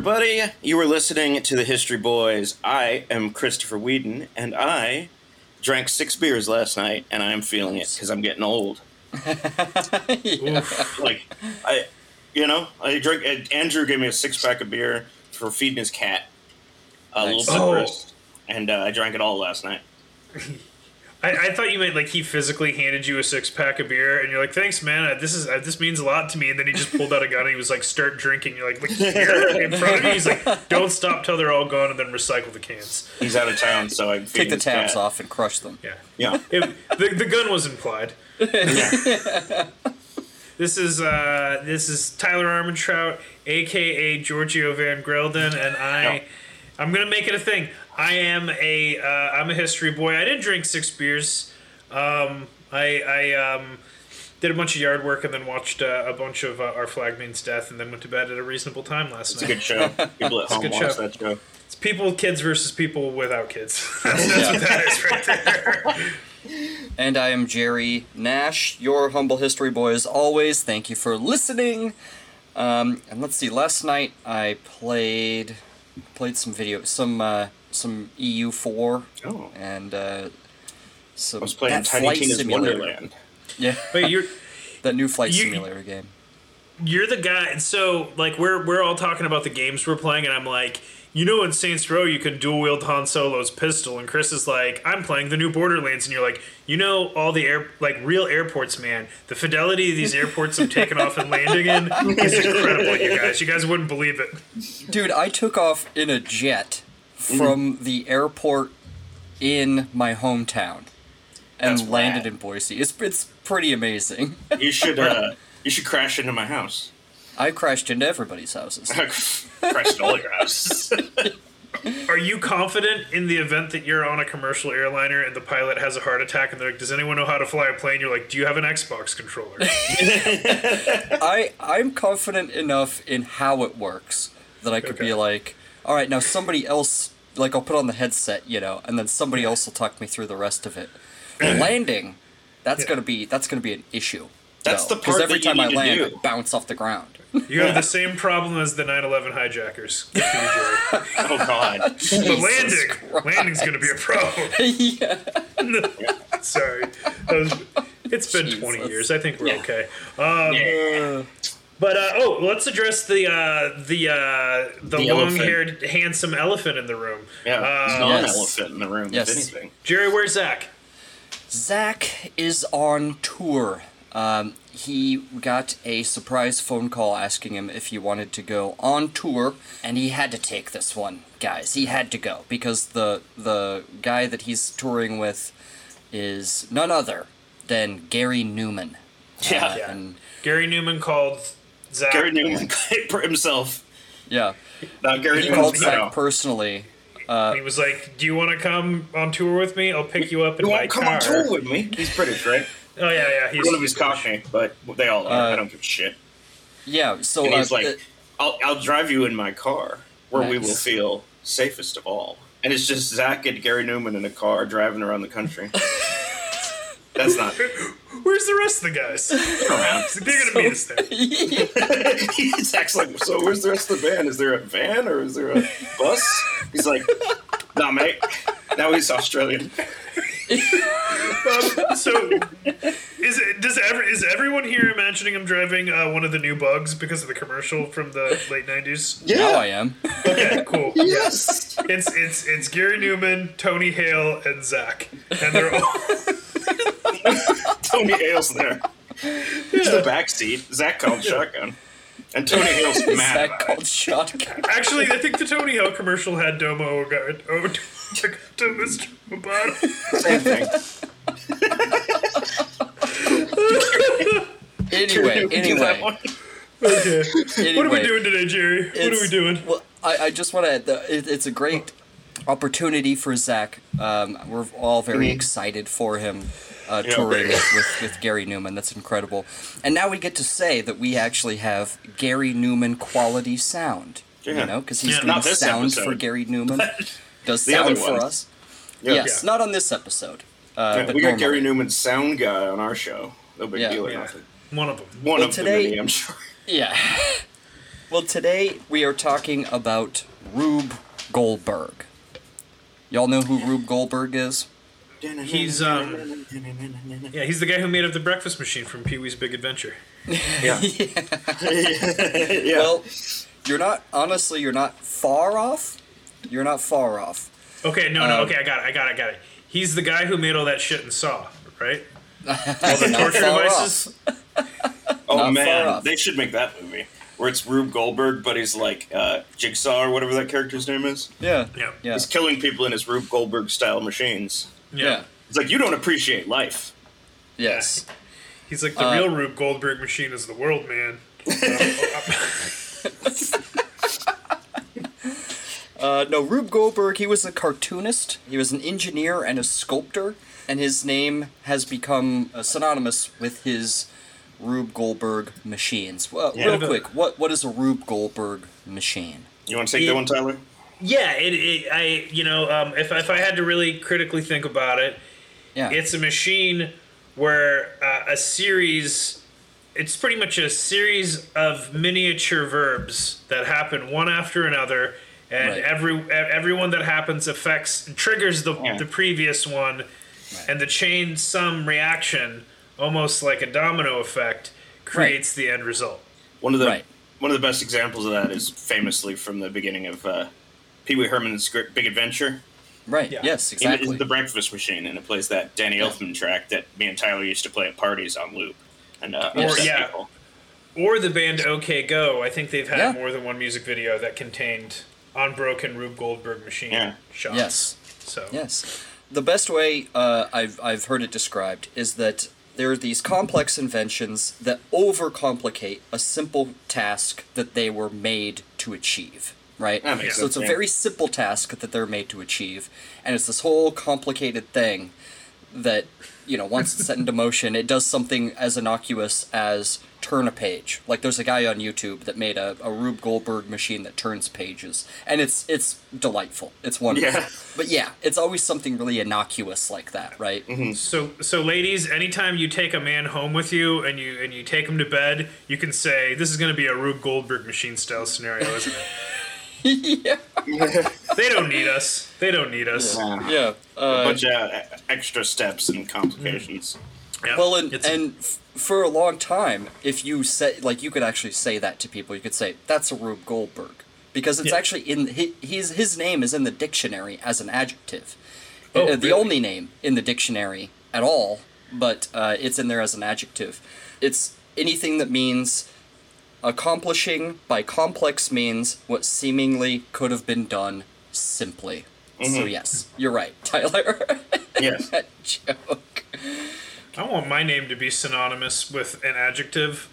everybody. You were listening to the History Boys. I am Christopher Whedon, and I drank six beers last night, and I'm feeling it because I'm getting old. yeah. Like, I, you know, I drink. Andrew gave me a six pack of beer for feeding his cat, a Nice. little Oh. And uh, I drank it all last night. I, I thought you meant like he physically handed you a six pack of beer, and you're like, "Thanks, man. Uh, This is uh, this means a lot to me." And then he just pulled out a gun and he was like, "Start drinking." You're like, "Look here in front of me." He's like, "Don't stop till they're all gone, and then recycle the cans." He's out of town, so I Take the tabs off and crush them. Yeah, Yeah, It- the the gun was implied. yeah. This is uh, this is Tyler Armentrout, aka Giorgio Van Grelden, and I, Yeah. I'm gonna make it a thing. I am a uh, I'm a history boy. I didn't drink six beers. Um, I I um, did a bunch of yard work and then watched uh, a bunch of uh, Our Flag Means Death, and then went to bed at a reasonable time last It's a night. good show. People at home good watch show. that show. It's people with kids versus people without kids. that's that's what that is right there. And I am Jerry Nash, your humble history boy as always. Thank you for listening. Um, and let's see. Last night I played played some video, some uh, some EU4, Oh, and uh, some I was playing Tiny flight Tina's simulator. Wonderland. Yeah, Wait, you're that new flight You- simulator game. you're the guy so like we're we're all talking about the games we're playing and i'm like you know in saints row you can dual wield han solo's pistol and chris is like i'm playing the new borderlands and you're like you know all the air like real airports man the fidelity of these airports i'm taking off and landing in is incredible you guys you guys wouldn't believe it Dude, I took off in a jet from the airport in my hometown and That's landed rad. in Boise. It's it's pretty amazing. You should uh, you should crash into my house. I crashed into everybody's houses. crash into all your houses. are you confident in the event that you're on a commercial airliner and the pilot has a heart attack and they're like does anyone know how to fly a plane you're like do you have an xbox controller I I'm confident enough in how it works that I could be like, all right, now somebody else like I'll put on the headset, you know, and then somebody else will talk me through the rest of it. Landing, that's Yeah. gonna be that's gonna be an issue. That's the problem because part every that time I need to land, do. I bounce off the ground. you have the same problem as the 9-11 hijackers Good for you, Jerry. oh God. But landing, Christ. landing's gonna be a problem. yeah. Sorry, was- it's been twenty years. I think we're Yeah. okay. Um, Yeah. But uh, oh, let's address the uh, the uh, the, The long-haired, handsome elephant in the room. Yeah. Uh, not yes. an elephant in the room, Yes. if anything. Jerry, where's Zach? Zach is on tour. Um, he got a surprise phone call asking him if he wanted to go on tour, and he had to take this one, guys. He had to go because the the guy that he's touring with is none other than Gary Numan. Yeah. Uh, Yeah. and Gary Numan called Zach. Gary Numan for himself. yeah, Not Gary he Numan. called Zach no. personally. He was like, "Do you want to come on tour with me? I'll pick you up in You my won't come on tour with me. He's British, right? Oh yeah, yeah. He's One of his Cockney, but they all are. Uh, I don't give a shit. Yeah, so And uh, he's like, uh, I'll, I'll drive you in my car where we will feel safest of all. And it's just Zach and Gary Numan in a car driving around the country. That's not Where's the rest of the guys? They're gonna meet us there. Zach's like, so where's the rest of the band? Is there a van or is there a bus? He's like, nah, mate. Now he's Australian. Um, so, is it does every is everyone here imagining I'm driving uh, one of the new bugs because of the commercial from the late '90s? now I am. Okay, cool. Yes. It's it's it's Gary Numan, Tony Hale, and Zach, and they're all Tony Hale's there. He's the back seat. Zach called shotgun. And Tony Hale's mad Zach about called it. shotgun. actually. I think the Tony Hale commercial had Domo Oga- O- to Mr. Roboto. Same thing. Anyway, Do that anyway. Okay. What are we doing today, Jerry? What are we doing? Well, I, I just want to. It, it's a great opportunity for Zach. Um, we're all very Mhm. excited for him uh, Yeah. touring with, with Gary Numan. That's incredible. And now we get to say that we actually have Gary Numan quality sound. Yeah. You know, because he's Yeah. doing Not this sound for. Gary Numan. Does The other sound for us. Yeah. Yes, Yeah. not on this episode. Uh, Yeah, but we got normally. Gary Numan's sound guy on our show. No big Yeah. deal or Yeah. nothing. One of them. One Well, of today- the many, I'm sure. Yeah. Well, today we are talking about Rube Goldberg. Y'all know who Rube Goldberg is? He's, um, Yeah, he's the guy who made up the breakfast machine from Pee Wee's Big Adventure. yeah. yeah. Well, you're not, honestly, you're not far off. You're not far off. Okay, no, no, Um, okay, I got it, I got it, I got it. He's the guy who made all that shit in Saw, right? All the torture devices. oh not man, they should make that movie where it's Rube Goldberg, but he's like uh, Jigsaw or whatever that character's name is. Yeah. Yeah. Yeah. He's killing people in his Rube Goldberg style machines. Yeah. Yeah. It's like you don't appreciate life. Yes. He's like the Uh, real Rube Goldberg machine is the world, man. Uh, no, Rube Goldberg, he was a cartoonist, he was an engineer and a sculptor, and his name has become uh, synonymous with his Rube Goldberg machines. Well, Yeah. real quick, what what is a Rube Goldberg machine? You want to take Yeah. that one, Tyler? Yeah, it, it I you know, um, if if I had to really critically think about it, Yeah. it's a machine where uh, a series it's pretty much a series of miniature verbs that happen one after another and Right. every everyone that happens affects triggers the, Yeah. the previous one and the chain sum reaction almost like a domino effect creates the end result One of the Right. one of the best examples of that is famously from the beginning of uh, Pee Wee Herman's Gr- Big Adventure. right. yeah. Yes, He- exactly. The Breakfast Machine, and it plays that Danny Elfman track that me and Tyler used to play at parties on loop. And uh, Or, yeah. people. or the band OK Go. I think they've had Yeah. more than one music video that contained unbroken Rube Goldberg machine Yeah. shots. yes. So Yes. The best way uh, I've, I've heard it described is that there are these complex inventions that overcomplicate a simple task that they were made to achieve. Right? That makes so it's a yeah. very simple task that they're made to achieve. And it's this whole complicated thing that, you know, once it's set into motion, it does something as innocuous as turn a page. Like there's a guy on YouTube that made a, a Rube Goldberg machine that turns pages. And it's it's delightful. It's wonderful. Yeah. But yeah, it's always something really innocuous like that, right? Mm-hmm. So, so ladies, anytime you take a man home with you and you and you take him to bed, you can say this is going to be a Rube Goldberg machine style scenario, isn't it? yeah. they don't need us. They don't need us. Yeah. Yeah. a Uh, bunch of extra steps and complications. Yeah. well, and, It's- and f- for a long time, if you say, like, you could actually say that to people. You could say, that's a Rube Goldberg. Because it's Yeah. actually in, hi- his, his name is in the dictionary as an adjective. Oh, Uh, the really? only name in the dictionary at all, but uh, it's in there as an adjective. It's anything that means accomplishing by complex means what seemingly could have been done simply. So mm-hmm. yes, you're right, Tyler. Yes. that joke. I want my name to be synonymous with an adjective.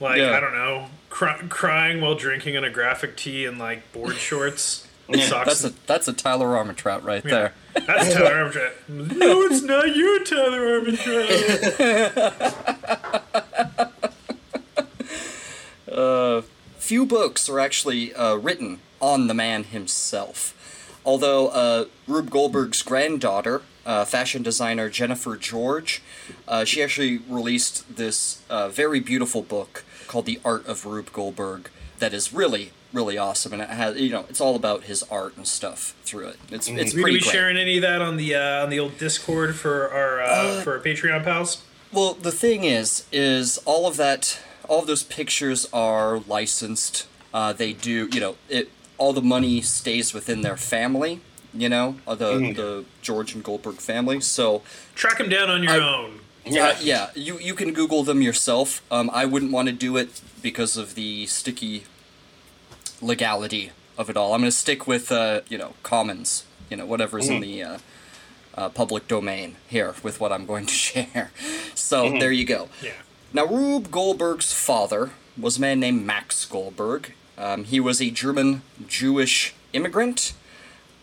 Like Yeah. I don't know, cry, crying while drinking in a graphic tee and like board shorts, Yeah, socks. That's a that's a Tyler Armentrout right there. That's Tyler Armstrong. No, it's not you, Tyler Armstrong. Few books are actually uh, written on the man himself. Although uh, Rube Goldberg's granddaughter, uh, fashion designer Jennifer George, uh, she actually released this uh, very beautiful book called The Art of Rube Goldberg that is really, really awesome. And it has, you know, it's all about his art and stuff through it. It's, it's We gonna pretty be great. sharing any of that on the uh, on the old Discord for our uh, for our Patreon pals. Well, the thing is, is all of that, all of those pictures are licensed. Uh, they do, you know, it. All the money stays within their family. You know, uh, the the George and Goldberg family. So, Track them down on your I- own. uh, yeah, you you can Google them yourself. Um, I wouldn't want to do it because of the sticky legality of it all. I'm going to stick with, uh, you know, commons. You know, whatever's in the uh, uh, public domain here with what I'm going to share. So there you go. Yeah. Now, Rube Goldberg's father was a man named Max Goldberg. Um, he was a German Jewish immigrant.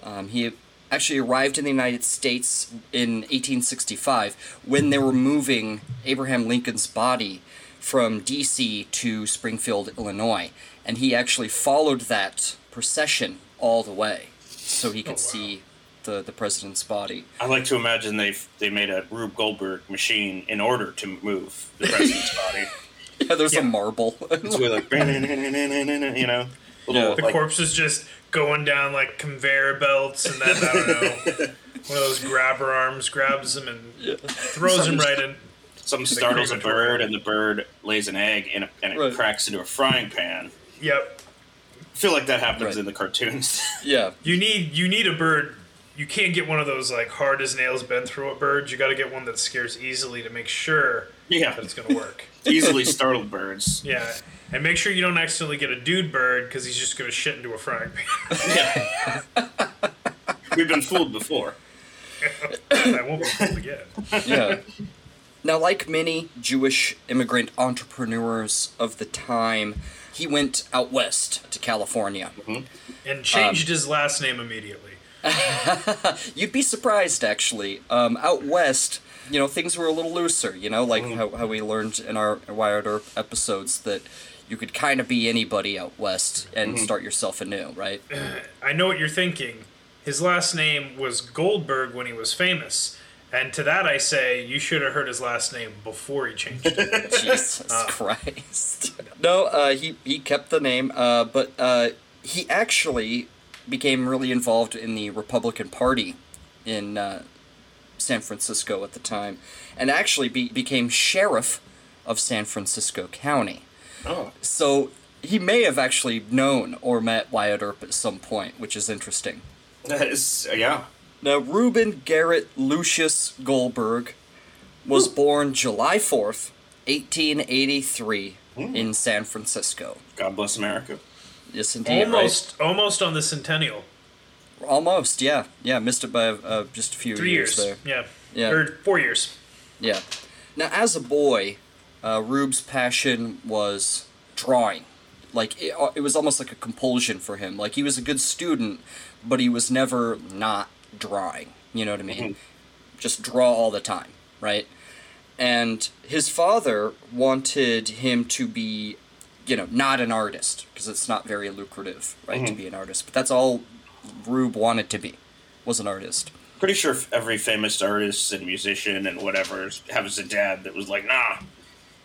Um, he actually arrived in the United States in 1865 when they were moving Abraham Lincoln's body from D.C. to Springfield, Illinois. And he actually followed that procession all the way so he could wow. see the, the president's body. I like to imagine they they made a Rube Goldberg machine in order to move the president's body. Yeah, there's Yeah. a marble. It's really like, you know, little, Yeah. The like, corpse is just going down like conveyor belts, and then I don't know, one of those grabber arms grabs him and throws him right in. something startles a bird, and the bird lays an egg, and, and it Right. cracks into a frying pan. Yep. I feel like that happens Right. in the cartoons. yeah, You need you need a bird. You can't get one of those like hard as nails bent through it birds. You got to get one that scares easily to make sure yeah, that it's gonna work. easily startled birds. Yeah, and make sure you don't accidentally get a dude bird because he's just gonna shit into a frying pan. Yeah. We've been fooled before. that won't be fooled again. yeah. Now, like many Jewish immigrant entrepreneurs of the time, he went out west to California. Mm-hmm. And changed um, his last name immediately. You'd be surprised, actually. Um, out west, you know, things were a little looser. You know, like how, how we learned in our Wyatt Earp episodes that you could kind of be anybody out west and start yourself anew, right? I know what you're thinking. His last name was Goldberg when he was famous. And to that I say, you should have heard his last name before he changed it. Jesus Christ. No, uh, he he kept the name, uh, but uh, he actually became really involved in the Republican Party in uh, San Francisco at the time, and actually be, became sheriff of San Francisco County. Oh, So he may have actually known or met Wyatt Earp at some point, which is interesting. that is yeah. Now, Reuben Garrett Lucius Goldberg was born July 4th, 1883, in San Francisco. God bless America. Yes, indeed. right? almost almost on the centennial. Almost, yeah. Yeah, missed it by uh, just a few Three years. there. Yeah. Yeah. Or four years. Yeah. Now, as a boy, uh, Rube's passion was drawing. Like, it, uh, it was almost like a compulsion for him. Like, he was a good student, but he was never not drawing. You know what I mean? Just draw all the time, right? And his father wanted him to be, you know, not an artist, because it's not very lucrative, right, to mm-hmm. be an artist. But that's all Rube wanted to be, was an artist. Pretty sure every famous artist and musician and whatever has a dad that was like, nah,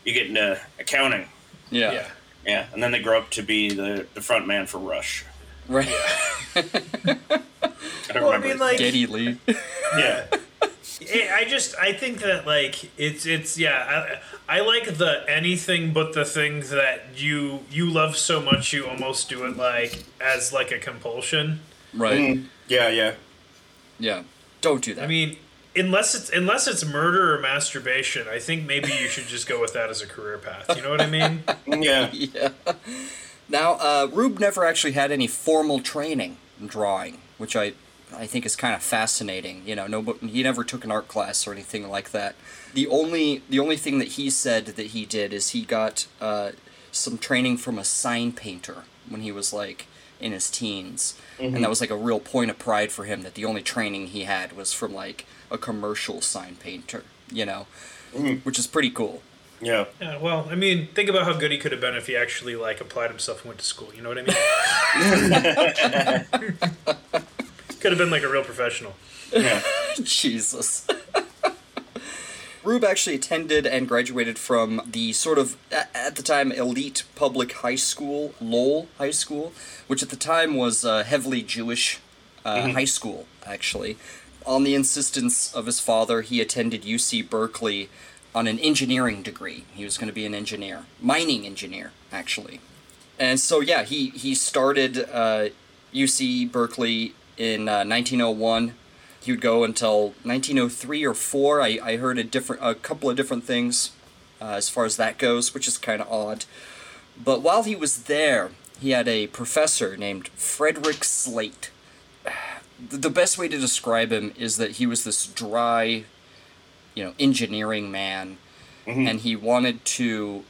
you get into accounting. Yeah. Yeah. Yeah, and then they grow up to be the, the front man for Rush. Right. I don't Well, I remember. mean, like, Geddy Lee. yeah, I I just I think that like it's it's yeah I, I like the anything but the things that you you love so much you almost do it like as like a compulsion. Right. yeah, yeah. Yeah. Don't do that. I mean, unless it's unless it's murder or masturbation, I think maybe you should just go with that as a career path. You know what I mean? Yeah. yeah. Now, uh, Rube never actually had any formal training in drawing, which I, I think is kind of fascinating. You know, no, he never took an art class or anything like that. The only, the only thing that he said that he did is he got uh, some training from a sign painter when he was like in his teens, and that was like a real point of pride for him that the only training he had was from like a commercial sign painter. You know, which is pretty cool. Yeah. Yeah. Well, I mean, think about how good he could have been if he actually like applied himself and went to school. You know what I mean? could have been like a real professional. Yeah. Jesus. Rube actually attended and graduated from the sort of, at the time, elite public high school, Lowell High School, which at the time was a heavily Jewish uh, high school, actually. On the insistence of his father, he attended UC Berkeley on an engineering degree. He was going to be an engineer, mining engineer, actually. And so, yeah, he, he started uh, UC Berkeley in uh, 1901. He would go until 1903 or 4. I, I heard a different a couple of different things uh, as far as that goes, which is kind of odd. But while he was there, he had a professor named Frederick Slate. The the best way to describe him is that he was this dry, you know, engineering man, and he wanted to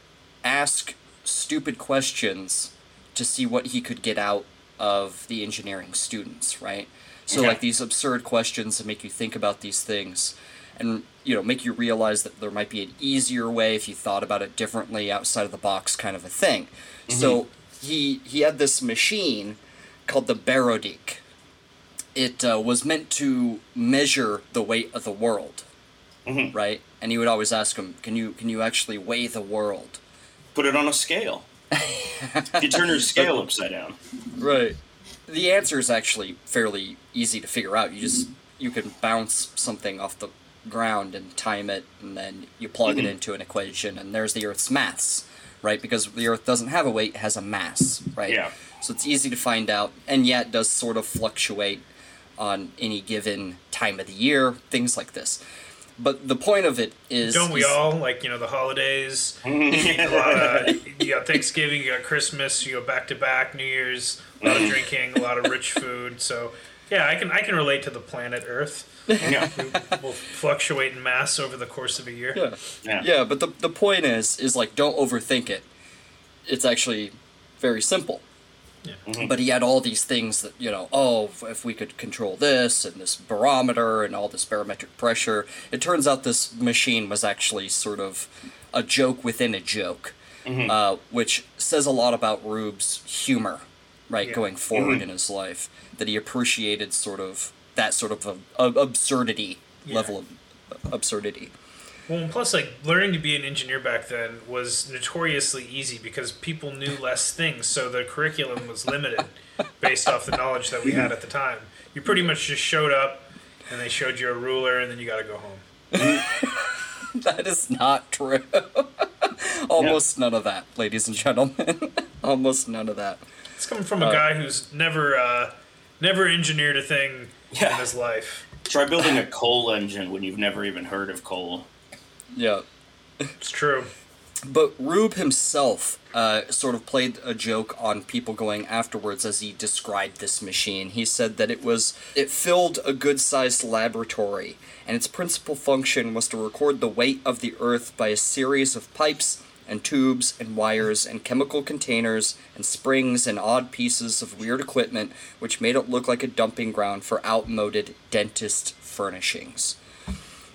ask stupid questions to see what he could get out of the engineering students, right? So Okay. like these absurd questions that make you think about these things and you know make you realize that there might be an easier way if you thought about it differently outside of the box kind of a thing. So he he had this machine called the Barodik. It uh, was meant to measure the weight of the world, right? And he would always ask him, "Can you can you actually weigh the world?" put it on a scale. You turn your scale upside down. Right. The answer is actually fairly easy to figure out. You just you can bounce something off the ground and time it, and then you plug Mhm. it into an equation, and there's the Earth's mass, right? Because the Earth doesn't have a weight; it has a mass, right? Yeah. So it's easy to find out, and yet does sort of fluctuate on any given time of the year, things like this. But the point of it is, Don't we is- all like you know the holidays? a lot of, you got Thanksgiving, you got Christmas, you go back to back, New Year's, a lot of drinking, a lot of rich food. So yeah, I can I can relate to the planet Earth. Yeah. will fluctuate in mass over the course of a year. Yeah. Yeah. Yeah, but the the point is is like don't overthink it. It's actually very simple. Yeah. But he had all these things that you know. Oh, if- if we could control this and this barometer and all this barometric pressure, it turns out this machine was actually sort of a joke within a joke, mm-hmm. uh, which says a lot about Rube's humor, right, Yeah. going forward mm-hmm. in his life. That he appreciated sort of that sort of a, a absurdity Yeah. level of absurdity. Well, and plus, like learning to be an engineer back then was notoriously easy because people knew less things, so the curriculum was limited based off the knowledge that we had at the time. You pretty much just showed up, and they showed you a ruler, and then you got to go home. That is not true. Almost none of that, ladies and gentlemen. Almost none of that. It's coming from a Uh, guy who's never, uh, never engineered a thing Yeah. in his life. Try building a coal engine when you've never even heard of coal. Yeah. It's true. But Rube himself uh, sort of played a joke on people going afterwards as he described this machine. He said that it was it filled a good-sized laboratory, and its principal function was to record the weight of the Earth by a series of pipes and tubes and wires and chemical containers and springs and odd pieces of weird equipment, which made it look like a dumping ground for outmoded dentist furnishings.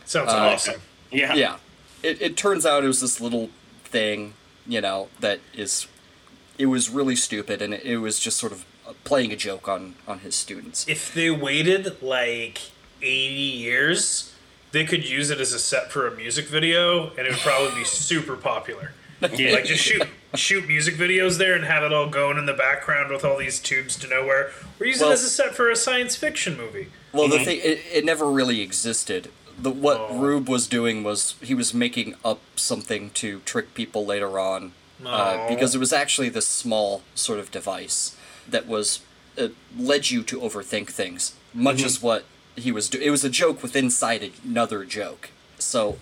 Sounds Uh, awesome. Yeah. Yeah. It, it turns out it was this little thing, you know, that is. It was really stupid, and it, it was just sort of uh, playing a joke on, on his students. If they waited like 80 years, they could use it as a set for a music video, and it would probably be super popular. Yeah. Like just shoot shoot music videos there and have it all going in the background with all these tubes to nowhere. Or use Well- it as a set for a science fiction movie. Well, the thing, it, it never really existed. The, what Oh. Rube was doing was he was making up something to trick people later on, uh, Oh. because it was actually this small sort of device that was uh, led you to overthink things, much as what he was doing. It was a joke within inside another joke. So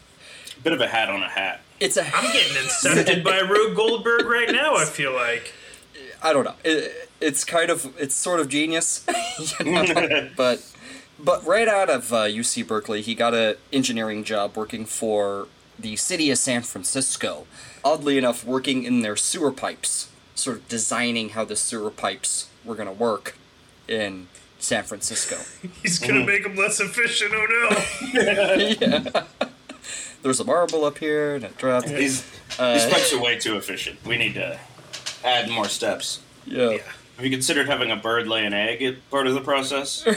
Bit of a hat on a hat. it's a I'm getting incepted by Rube Goldberg right now, I feel like. I don't know. It, it's kind of it's sort of genius, you know? but but right out of uh, UC Berkeley, he got an engineering job working for the city of San Francisco. Oddly enough, working in their sewer pipes, sort of designing how the sewer pipes were going to work in San Francisco. He's gonna make them less efficient, oh no. There's a marble up here and it dropped. These, these pipes are way too efficient. We need to add more steps. Yeah. Yeah. Have you considered having a bird lay an egg as part of the process?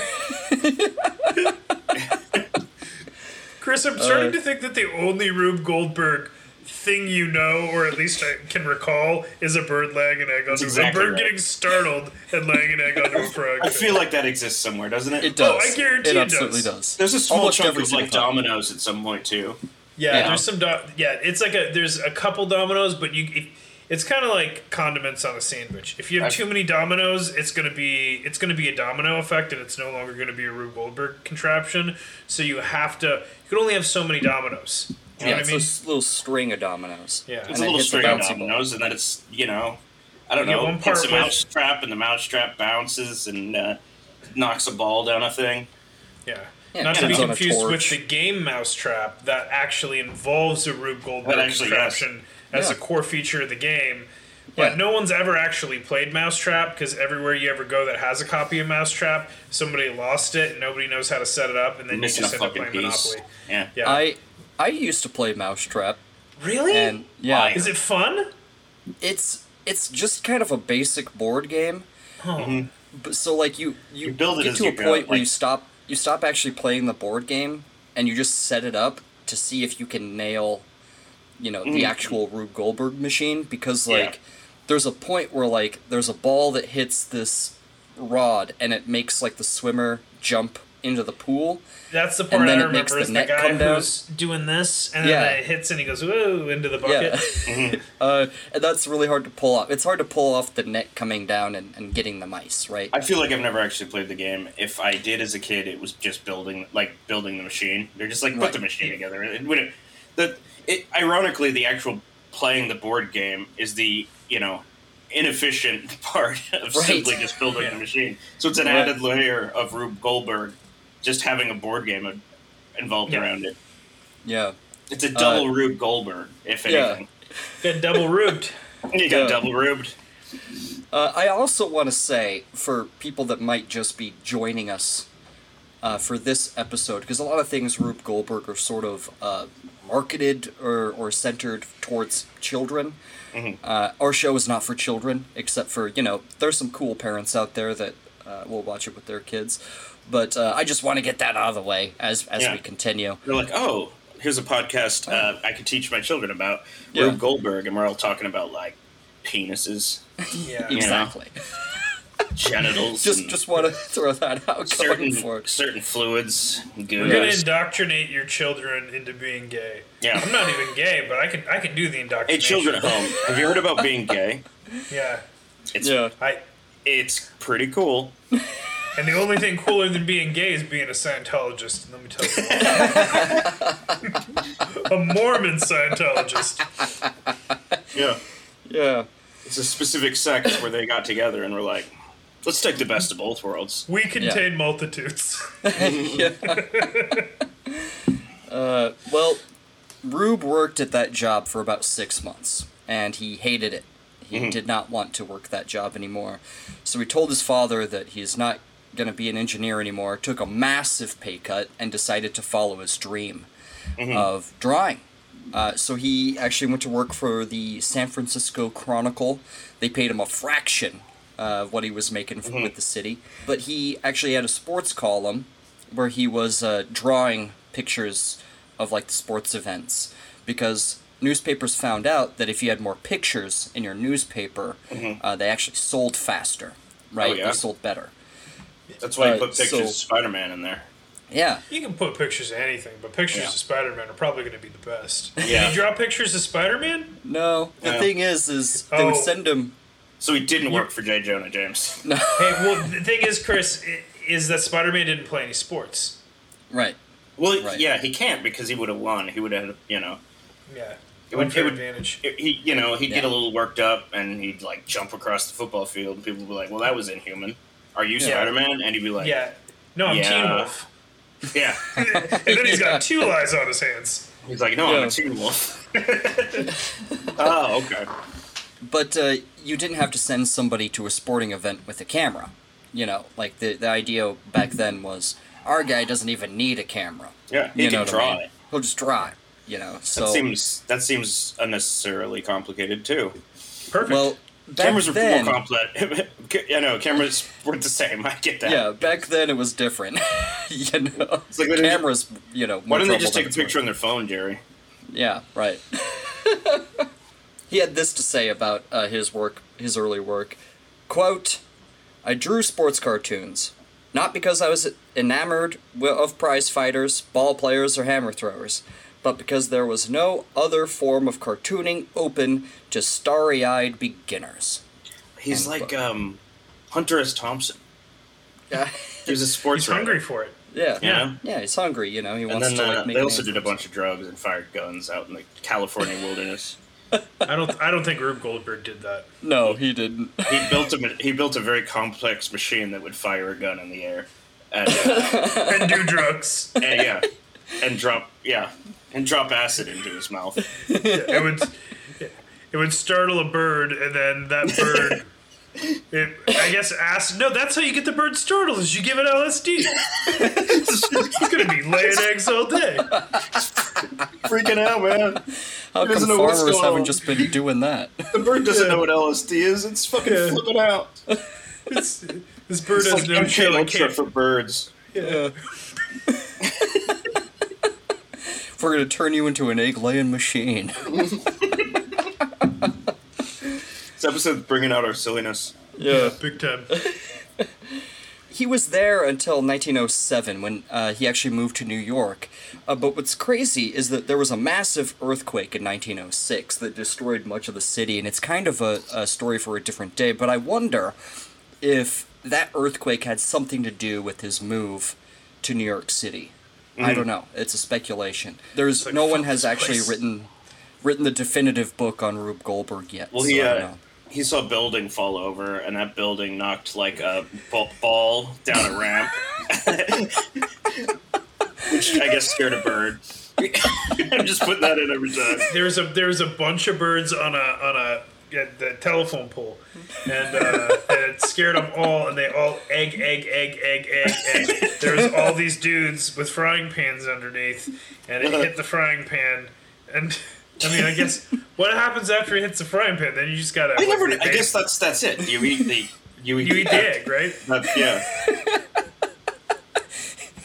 Chris, I'm starting Uh, to think that the only Rube Goldberg thing you know, or at least I can recall, is a bird laying an egg on exactly a bird right. getting startled and laying an egg onto a frog. I feel like that exists somewhere, doesn't it? It does. Oh, I guarantee it it absolutely does. does. There's a small Almost chunk of like dominoes at some point too. Yeah, Yeah. there's some do- yeah, it's like a there's a couple dominoes, but you it, it's kind of like condiments on a sandwich. If you have I've- too many dominoes, it's gonna be it's gonna be a domino effect, and it's no longer gonna be a Rube Goldberg contraption. So you have to you can only have so many dominoes. You know Yeah, what it's I mean? a little string of dominoes. Yeah. It's And a then little hit string of bouncy ball. dominoes, and then it's you know, I don't You know, one part hits a with- mouse trap, and the mouse trap bounces and uh, knocks a ball down a thing. Yeah. Yeah, Not to be it's on a confused with the game Mousetrap that actually involves a Rube Goldberg That actually, yes. Contraption as Yeah. a core feature of the game. But Yeah. no one's ever actually played Mousetrap because everywhere you ever go that has a copy of Mousetrap, somebody lost it and nobody knows how to set it up, and then you Missing a just end up playing piece. Monopoly. Yeah. Yeah. I I used to play Mousetrap, really? and yeah, Why? Is it fun? it's it's just kind of a basic board game. Oh. Mm-hmm. But so like you you, You build it get as to you a go, point where you stop you stop actually playing the board game and you just set it up to see if you can nail you know, the actual Rube Goldberg machine because Yeah. like there's a point where like there's a ball that hits this rod and it makes like the swimmer jump into the pool. That's the part then I it makes remember the is the net guy come down. who's doing this, and then Yeah. it hits and he goes whoa into the bucket. Yeah. uh, and that's really hard to pull off. It's hard to pull off the net coming down and, and getting the mice, right? I feel like I've never actually played the game. If I did as a kid, it was just building, like building the machine. They're just like put Right. the machine together. It wouldn't. The it ironically the actual playing the board game is the you know inefficient part of Right. simply just building Yeah. the machine. So it's an Right. added layer of Rube Goldberg, just having a board game involved Yeah. around it. yeah. It's a double Uh, Rube Goldberg, if yeah. anything. Got double rubed. You got double Rubed. Uh, I also want to say for people that might just be joining us uh, for this episode, because a lot of things Rube Goldberg are sort of uh, marketed or, or centered towards children. Uh, our show is not for children, except for, you know, there's some cool parents out there that uh, will watch it with their kids. But uh, I just want to get that out of the way as, as Yeah. we continue. They're like, oh, here's a podcast uh, I could teach my children about Yeah. Rube Goldberg, and we're all talking about like penises, Yeah. Yeah. Exactly. Genitals, just just want to throw that out certain for certain fluids, We're gonna indoctrinate your children into being gay. Yeah. I'm not even gay, but I can I can do the indoctrination. Hey, indoctrination. children at home, have you heard about being gay? Yeah. It's Yeah. I it's pretty cool. and the only thing cooler than being gay is being a Scientologist. Let me tell you. a Mormon Scientologist. Yeah, Yeah. it's a specific sect where they got together and were like, let's take the best of both worlds. We contain multitudes. Uh, well, Rube worked at that job for about six months, and he hated it. He did not want to work that job anymore. So he told his father that he's not going to be an engineer anymore, took a massive pay cut, and decided to follow his dream of drawing. Uh, so he actually went to work for the San Francisco Chronicle. They paid him a fraction uh, what he was making f with the city. But he actually had a sports column where he was uh, drawing pictures of like the sports events because newspapers found out that if you had more pictures in your newspaper, uh, they actually sold faster, right? yeah? They sold better. That's why you Uh, put pictures so- of Spider-Man in there. Yeah. You can put pictures of anything, but pictures Yeah. of Spider Man are probably going to be the best. Yeah. Did you draw pictures of Spider Man? No, the Yeah. thing is, is they would Oh. send him. So he didn't work for J. Jonah James. No, Hey, well, the thing is, Chris, is that Spider Man didn't play any sports. right. Well, Right. yeah, he can't because he would have won. He would have, you know, Yeah. It would- Unfair it would- advantage. he, you know, he'd get a little worked up and he'd like jump across the football field. And people would be like, "Well, that was inhuman." Are you Yeah. Spider-Man? And he'd be like, Yeah. No, I'm Teen Yeah. Wolf. yeah." and then he's got two eyes on his hands. He's like, "No, I'm Yeah. a Teen Wolf." oh, okay. But uh, you didn't have to send somebody to a sporting event with a camera. You know, like the the idea back then was our guy doesn't even need a camera. Yeah, he You can know what I draw mean? it. He'll just draw it. You know, so That seems that seems unnecessarily complicated too. Perfect. well. Back cameras are then, more complex. I know cameras weren't the same. I get that. yeah, back then it was different. you know, It's like they didn't- cameras. You know, Why more didn't they just take a picture on their phone, Jerry? Yeah, right. He had this to say about uh, his work, his early work. Quote, I drew sports cartoons, not because I was enamored of prize fighters, ball players, or hammer throwers, but because there was no other form of cartooning open to starry eyed beginners. He's End like um, Hunter S. Thompson. Yeah, He was a sports he's hungry for it. yeah, You know? yeah. He's hungry, you know. He And wants then to uh, like make. they a also name did a bunch of drugs and fired guns out in the California wilderness. I don't. I don't think Rube Goldberg did that. No, he didn't. He built a he built a very complex machine that would fire a gun in the air, and, uh, And do drugs. and yeah, and drop yeah, and drop acid into his mouth. It would. It would startle a bird, and then that bird. It, I guess acid. No, that's how you get the bird startled. Is you give it LSD. it's gonna be laying eggs all day. Freaking out, man! How He doesn't come know what's farmers going haven't on. just been doing that? The bird doesn't know what LSD is. It's fucking Yeah. flipping out. It's, this bird It's has like no MK chill. It Ultra can't. for birds. Yeah. We're gonna turn you into an egg laying machine. This episode's bringing out our silliness. Yeah. Big time. He was there until 1907 when uh, he actually moved to New York. Uh, but what's crazy is that there was a massive earthquake in 1906 that destroyed much of the city, and it's kind of a, a story for a different day. But I wonder if that earthquake had something to do with his move to New York City. I don't know. It's a speculation. There's like, no one has actually place. written written the definitive book on Rube Goldberg yet. Well, so he, uh, he saw a building fall over, and that building knocked like a ball down a ramp, which I guess scared a bird. I'm just putting that in every time. There's a there's a bunch of birds on a on a at the telephone pole, and, uh, and it scared them all, and they all egg egg egg egg egg egg. There's all these dudes with frying pans underneath, and it hit the frying pan, and I mean I guess what happens after it hits the frying pan? Then you just gotta. I what, never. I guess that's that's it. You eat the. You eat, you eat the egg, right? That, yeah,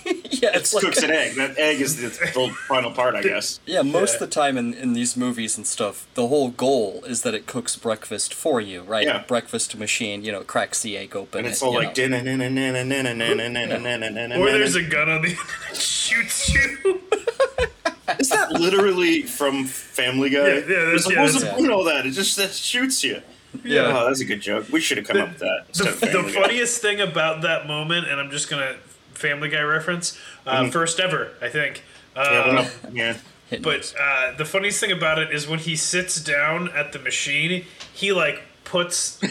yeah, it it's like cooks an egg. That egg is the, the final part, I guess. Yeah, most Yeah. of the time in, in these movies and stuff, the whole goal is that it cooks breakfast for you, right? Yeah. Breakfast machine, you know, cracks the egg open. And it's it, all you like. know. Or there's a gun on the that shoots you. Is that literally from Family Guy? Yeah, yeah, that's- It's like, yeah, what's the that's- all that? It just that shoots you. Yeah. Oh, that's a good joke. We should have come up with that. the, the funniest thing about that moment, and I'm just gonna Family Guy reference, uh, first ever, I think. Uh, Yeah, well, yeah. But uh, the funniest thing about it is when he sits down at the machine, he like puts the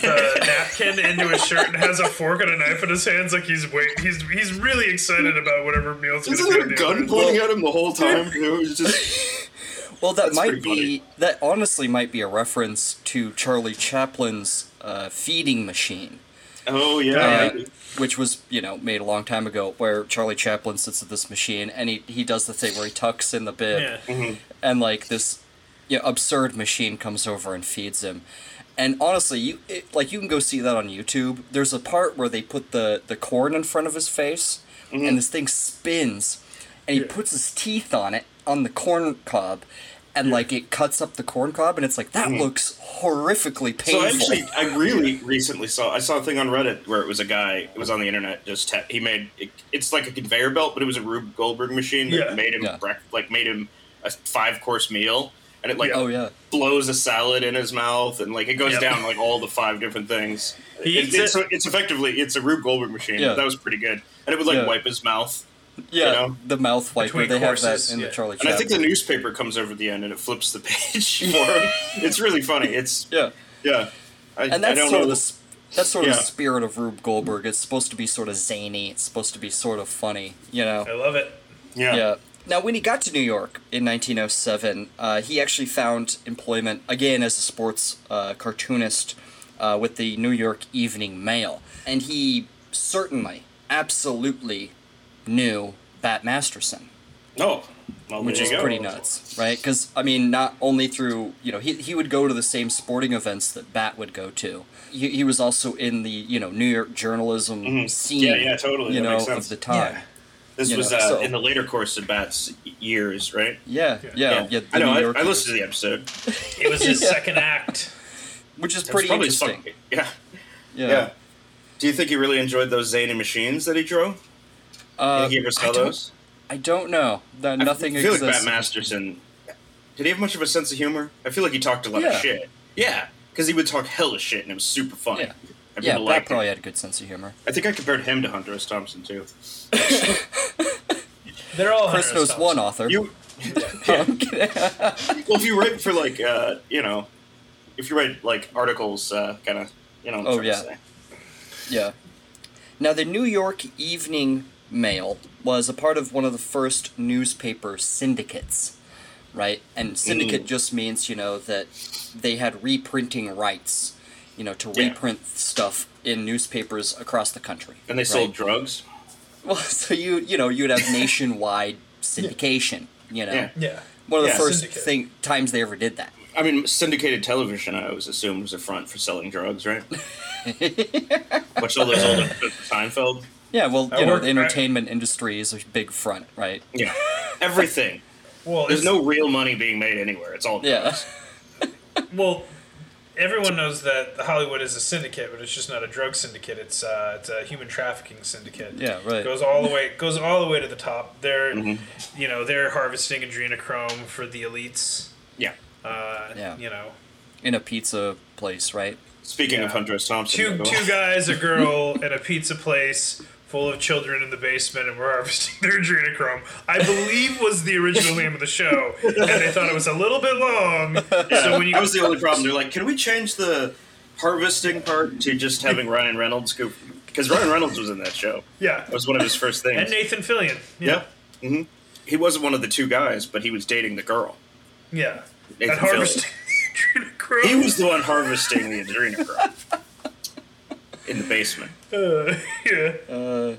napkin into his shirt and has a fork and a knife in his hands, like he's wait. He's he's really excited about whatever meal. Isn't there a gun pointing at him the whole time? It was just Well, that That's might pretty be that honestly might be a reference to Charlie Chaplin's uh, feeding machine, oh yeah. uh, which was you know made a long time ago, where Charlie Chaplin sits at this machine and he he does the thing where he tucks in the bib, Yeah. Mm-hmm. and like this you know, absurd machine comes over and feeds him. And honestly, you it, like you can go see that on YouTube. There's a part where they put the the corn in front of his face, Mm-hmm. and this thing spins, and he Yeah. puts his teeth on it on the corn cob, and like it cuts up the corn cob, and it's like that looks horrifically Mm-hmm. So painful. actually, I really recently saw I saw a thing on Reddit where it was a guy. It was on the internet. Just te- he made it, it's like a conveyor belt, but it was a Rube Goldberg machine that Yeah. made him Yeah. brec- like made him a five course meal, and it like oh yeah, blows a salad in his mouth, and like it goes Yep. down like all the five different things. He It- it's, it- it's effectively it's a Rube Goldberg machine. Yeah. That was pretty good, and it would like Yeah. wipe his mouth. yeah. know? The mouth wiper. Between They have courses, that in yeah. the Charlie And I think the newspaper comes over the end and it flips the page for him. It's really funny. It's yeah. yeah. I, and I that's don't sort know. of the s- that's sort of the spirit of Rube Goldberg. It's supposed to be sort of zany. It's supposed to be sort of funny. You know. I love it. yeah. Yeah. Now, when he got to New York in 1907, uh, he actually found employment again as a sports uh, cartoonist uh, with the New York Evening Mail, and he certainly, absolutely knew Bat Masterson Oh, well, which is go. pretty nuts, right? Because I mean, not only through you know he he would go to the same sporting events that Bat would go to. He, he was also in the you know New York journalism scene. Mm-hmm. Yeah, yeah, totally. You That know of the time. Yeah. This you was know, uh, so- in the later course of Bat's years, right? Yeah, yeah, yeah. the I know. I, I listened to the episode. It was his Yeah. second act. which is pretty interesting. fucking- yeah, yeah. yeah. Do you think he really enjoyed those zany machines that he drew? Uh, Did he ever I sell don't- those? I don't know. That nothing I feel exists. like Bat Masterson. Did he have much of a sense of humor? I feel like he talked a lot Yeah. of shit. Yeah, because he would talk hella shit and it was super funny. Yeah. And yeah, people Bat probably him. had a good sense of humor. I think I compared him to Hunter S. Thompson too. They're all Chris Hunter S. knows one author. You I'm well, if you write for like uh, you know, if you write like articles, uh, kind of, you know. What I'm Oh, yeah. Say. Yeah. Now, the New York Evening Mail was a part of one of the first newspaper syndicates, right? And syndicate Mm. just means, you know, that they had reprinting rights, you know, to Yeah. reprint stuff in newspapers across the country. And they right? sold drugs. Well, so you, you know, you'd have nationwide syndication, you know? Yeah. Yeah. One of the Yeah, first syndicate. thing times they ever did that. I mean, syndicated television. I always assumed was a front for selling drugs, right? Watch all those old episodes of Seinfeld. Yeah, well, I you know, work- the entertainment industry is a big front, right? Yeah, everything. Well, There's no real money being made anywhere. It's all Yeah. well. Everyone knows that Hollywood is a syndicate, but it's just not a drug syndicate. It's uh, it's a human trafficking syndicate. Yeah, right. goes all the way goes all the way to the top. They're Mm-hmm. you know they're harvesting adrenochrome for the elites. Yeah. Uh, Yeah. You know, In a pizza place, right? Speaking of Yeah. Hunter S. Thompson, two two guys, a girl, at a pizza place full of children in the basement, and we're harvesting their adrenochrome. I believe was the original name of the show, and they thought it was a little bit long. So when you that was the only problem. They're like, can we change the harvesting part to just having Ryan Reynolds go? Because Ryan Reynolds was in that show. yeah, That was one of his first things. and Nathan Fillion. yeah. hmm He wasn't one of the two guys, but he was dating the girl. yeah, Nathan and harvesting adrenochrome. He was the one harvesting the adrenochrome in the basement. Uh, yeah.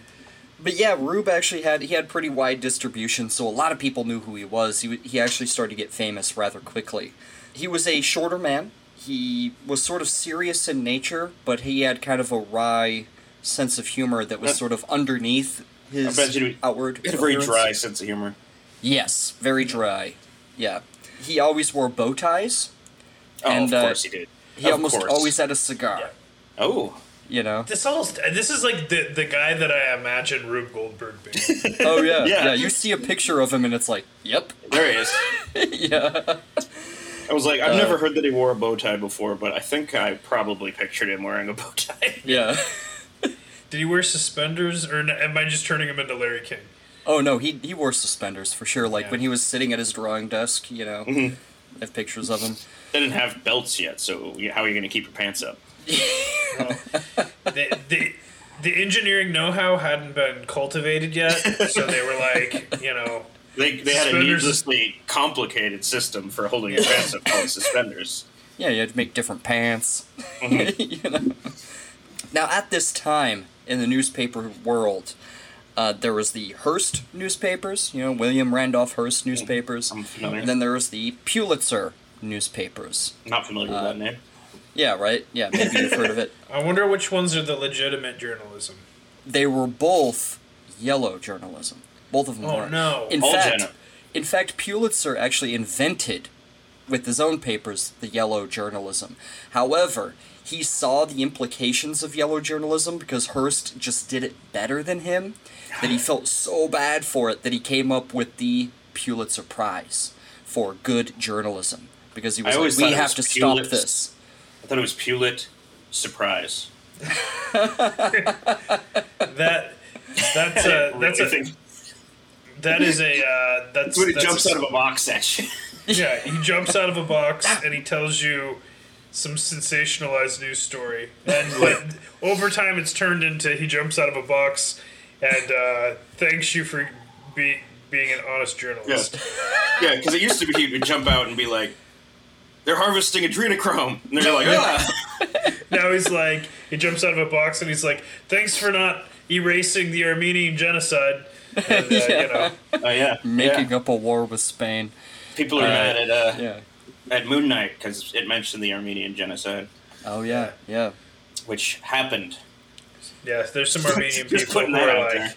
But yeah, Rube actually had he had pretty wide distribution, so a lot of people knew who he was. He he actually started to get famous rather quickly. He was a shorter man. He was sort of serious in nature, but he had kind of a wry sense of humor that was Uh, sort of underneath his I bet outward. He had a very appearance. dry sense of humor. Yes, very dry. Yeah, he always wore bow ties. Oh, And, of uh, course he did. He Of almost course. always had a cigar. Yeah. Oh, You know. This all this is like the the guy that I imagine Rube Goldberg being. Oh yeah, Yeah. yeah. You see a picture of him, and it's like, yep, there he is. yeah. I was like, I've Uh, never heard that he wore a bow tie before, but I think I probably pictured him wearing a bow tie. Yeah. Did he wear suspenders, or am I just turning him into Larry King? Oh no, he he wore suspenders for sure. Like Yeah. when he was sitting at his drawing desk, you know. Mhm. I have pictures of him. They didn't have belts yet, so how are you going to keep your pants up? The, the the engineering know-how hadn't been cultivated yet, so they were like, you know, They, they had a needlessly complicated system for holding your pants up called suspenders. Yeah, you had to make different pants. Mm-hmm. you know. Now at this time in the newspaper world, uh, there was the Hearst newspapers, you know, William Randolph Hearst newspapers. I'm familiar. And then there was the Pulitzer newspapers. Not familiar Uh, with that name. Yeah, right? Yeah, maybe you've heard of it. I wonder which ones are the legitimate journalism. They were both yellow journalism. Both of them Oh were. no! In All fact, Jenna. in fact, Pulitzer actually invented, with his own papers, the yellow journalism. However, he saw the implications of yellow journalism because Hearst just did it better than him. That he felt so bad for it that he came up with the Pulitzer Prize for good journalism because he was I like, "We have was to stop this." I thought it was Pulit Surprise. that that's a that's Really a think- that is a uh, that's That's when he that's jumps a- out of a box at you. Yeah, he jumps out of a box and he tells you some sensationalized news story, and like, over time it's turned into he jumps out of a box and uh, thanks you for be, being an honest journalist. yeah, because it used to be he would jump out and be like, "They're harvesting adrenochrome," and they're like, "Ah." Now he's like he jumps out of a box and he's like, "Thanks for not erasing the Armenian genocide." And, uh, Yeah. you know, oh yeah, Making yeah. up a war with Spain. People are Uh, mad at uh, Yeah. at Moon Knight because it mentioned the Armenian genocide, Oh yeah, yeah. which happened. yeah, there's some Armenian people who are out like, there.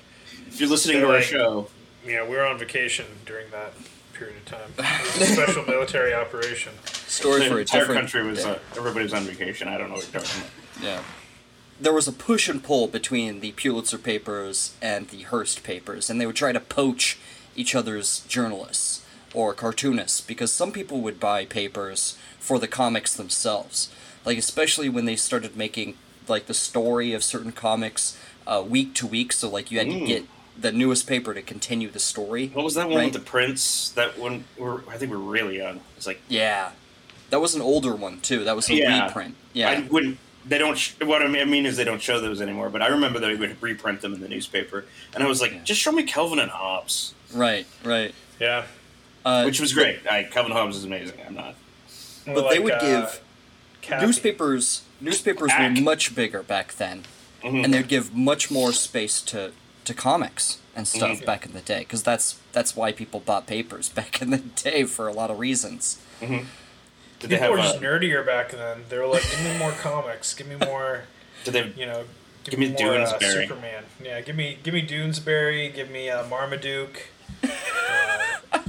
If you're listening to our like- show, yeah, we were on vacation during that period of time. It was a special military operation. Story the for a entire different country was day. uh, everybody was on vacation. I don't know what you're talking about. Yeah. There was a push and pull between the Pulitzer papers and the Hearst papers, and they would try to poach each other's journalists or cartoonists because some people would buy papers for the comics themselves. Like, especially when they started making, like, the story of certain comics uh, week to week, so, like, you had to Mm. get the newest paper to continue the story. What was that one Right. with the prince? That one, we're, I think we're really young. It's like, Yeah. That was an older one, too. That was a Yeah. reprint. Yeah. I wouldn't. They don't. Sh- what I mean, is they don't show those anymore. But I remember that they would reprint them in the newspaper, and I was like, Yeah. just show me Calvin and Hobbes, Right, right. Yeah. Uh, which was great. I, Calvin Hobbes is amazing. I'm not. More but they would uh, give Kathy. newspapers newspapers were much bigger back then Mhm. and they'd give much more space to to comics and stuff Mhm. back in the day because that's that's why people bought papers back in the day for a lot of reasons Did People have? were just nerdier back then. They were like, "Give me more comics. Give me more, did they? you know, give, Give me more uh, Superman. Yeah, give me, give me Doonesbury. Give me uh, Marmaduke. Uh, you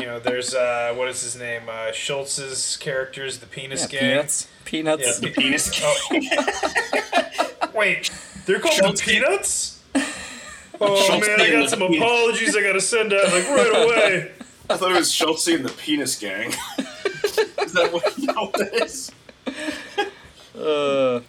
You know, there's uh, what is his name? Uh, Schulz's characters, the Penis Yeah, Gang. peanuts. Peanuts. Yeah, the Penis Oh. Wait, they're called Schulz- the Peanuts? Oh Schulz man, I got some Peanuts. apologies I gotta send out like right away. I thought it was Schulz and the Penis Gang. is that what, is that what that is? Uh,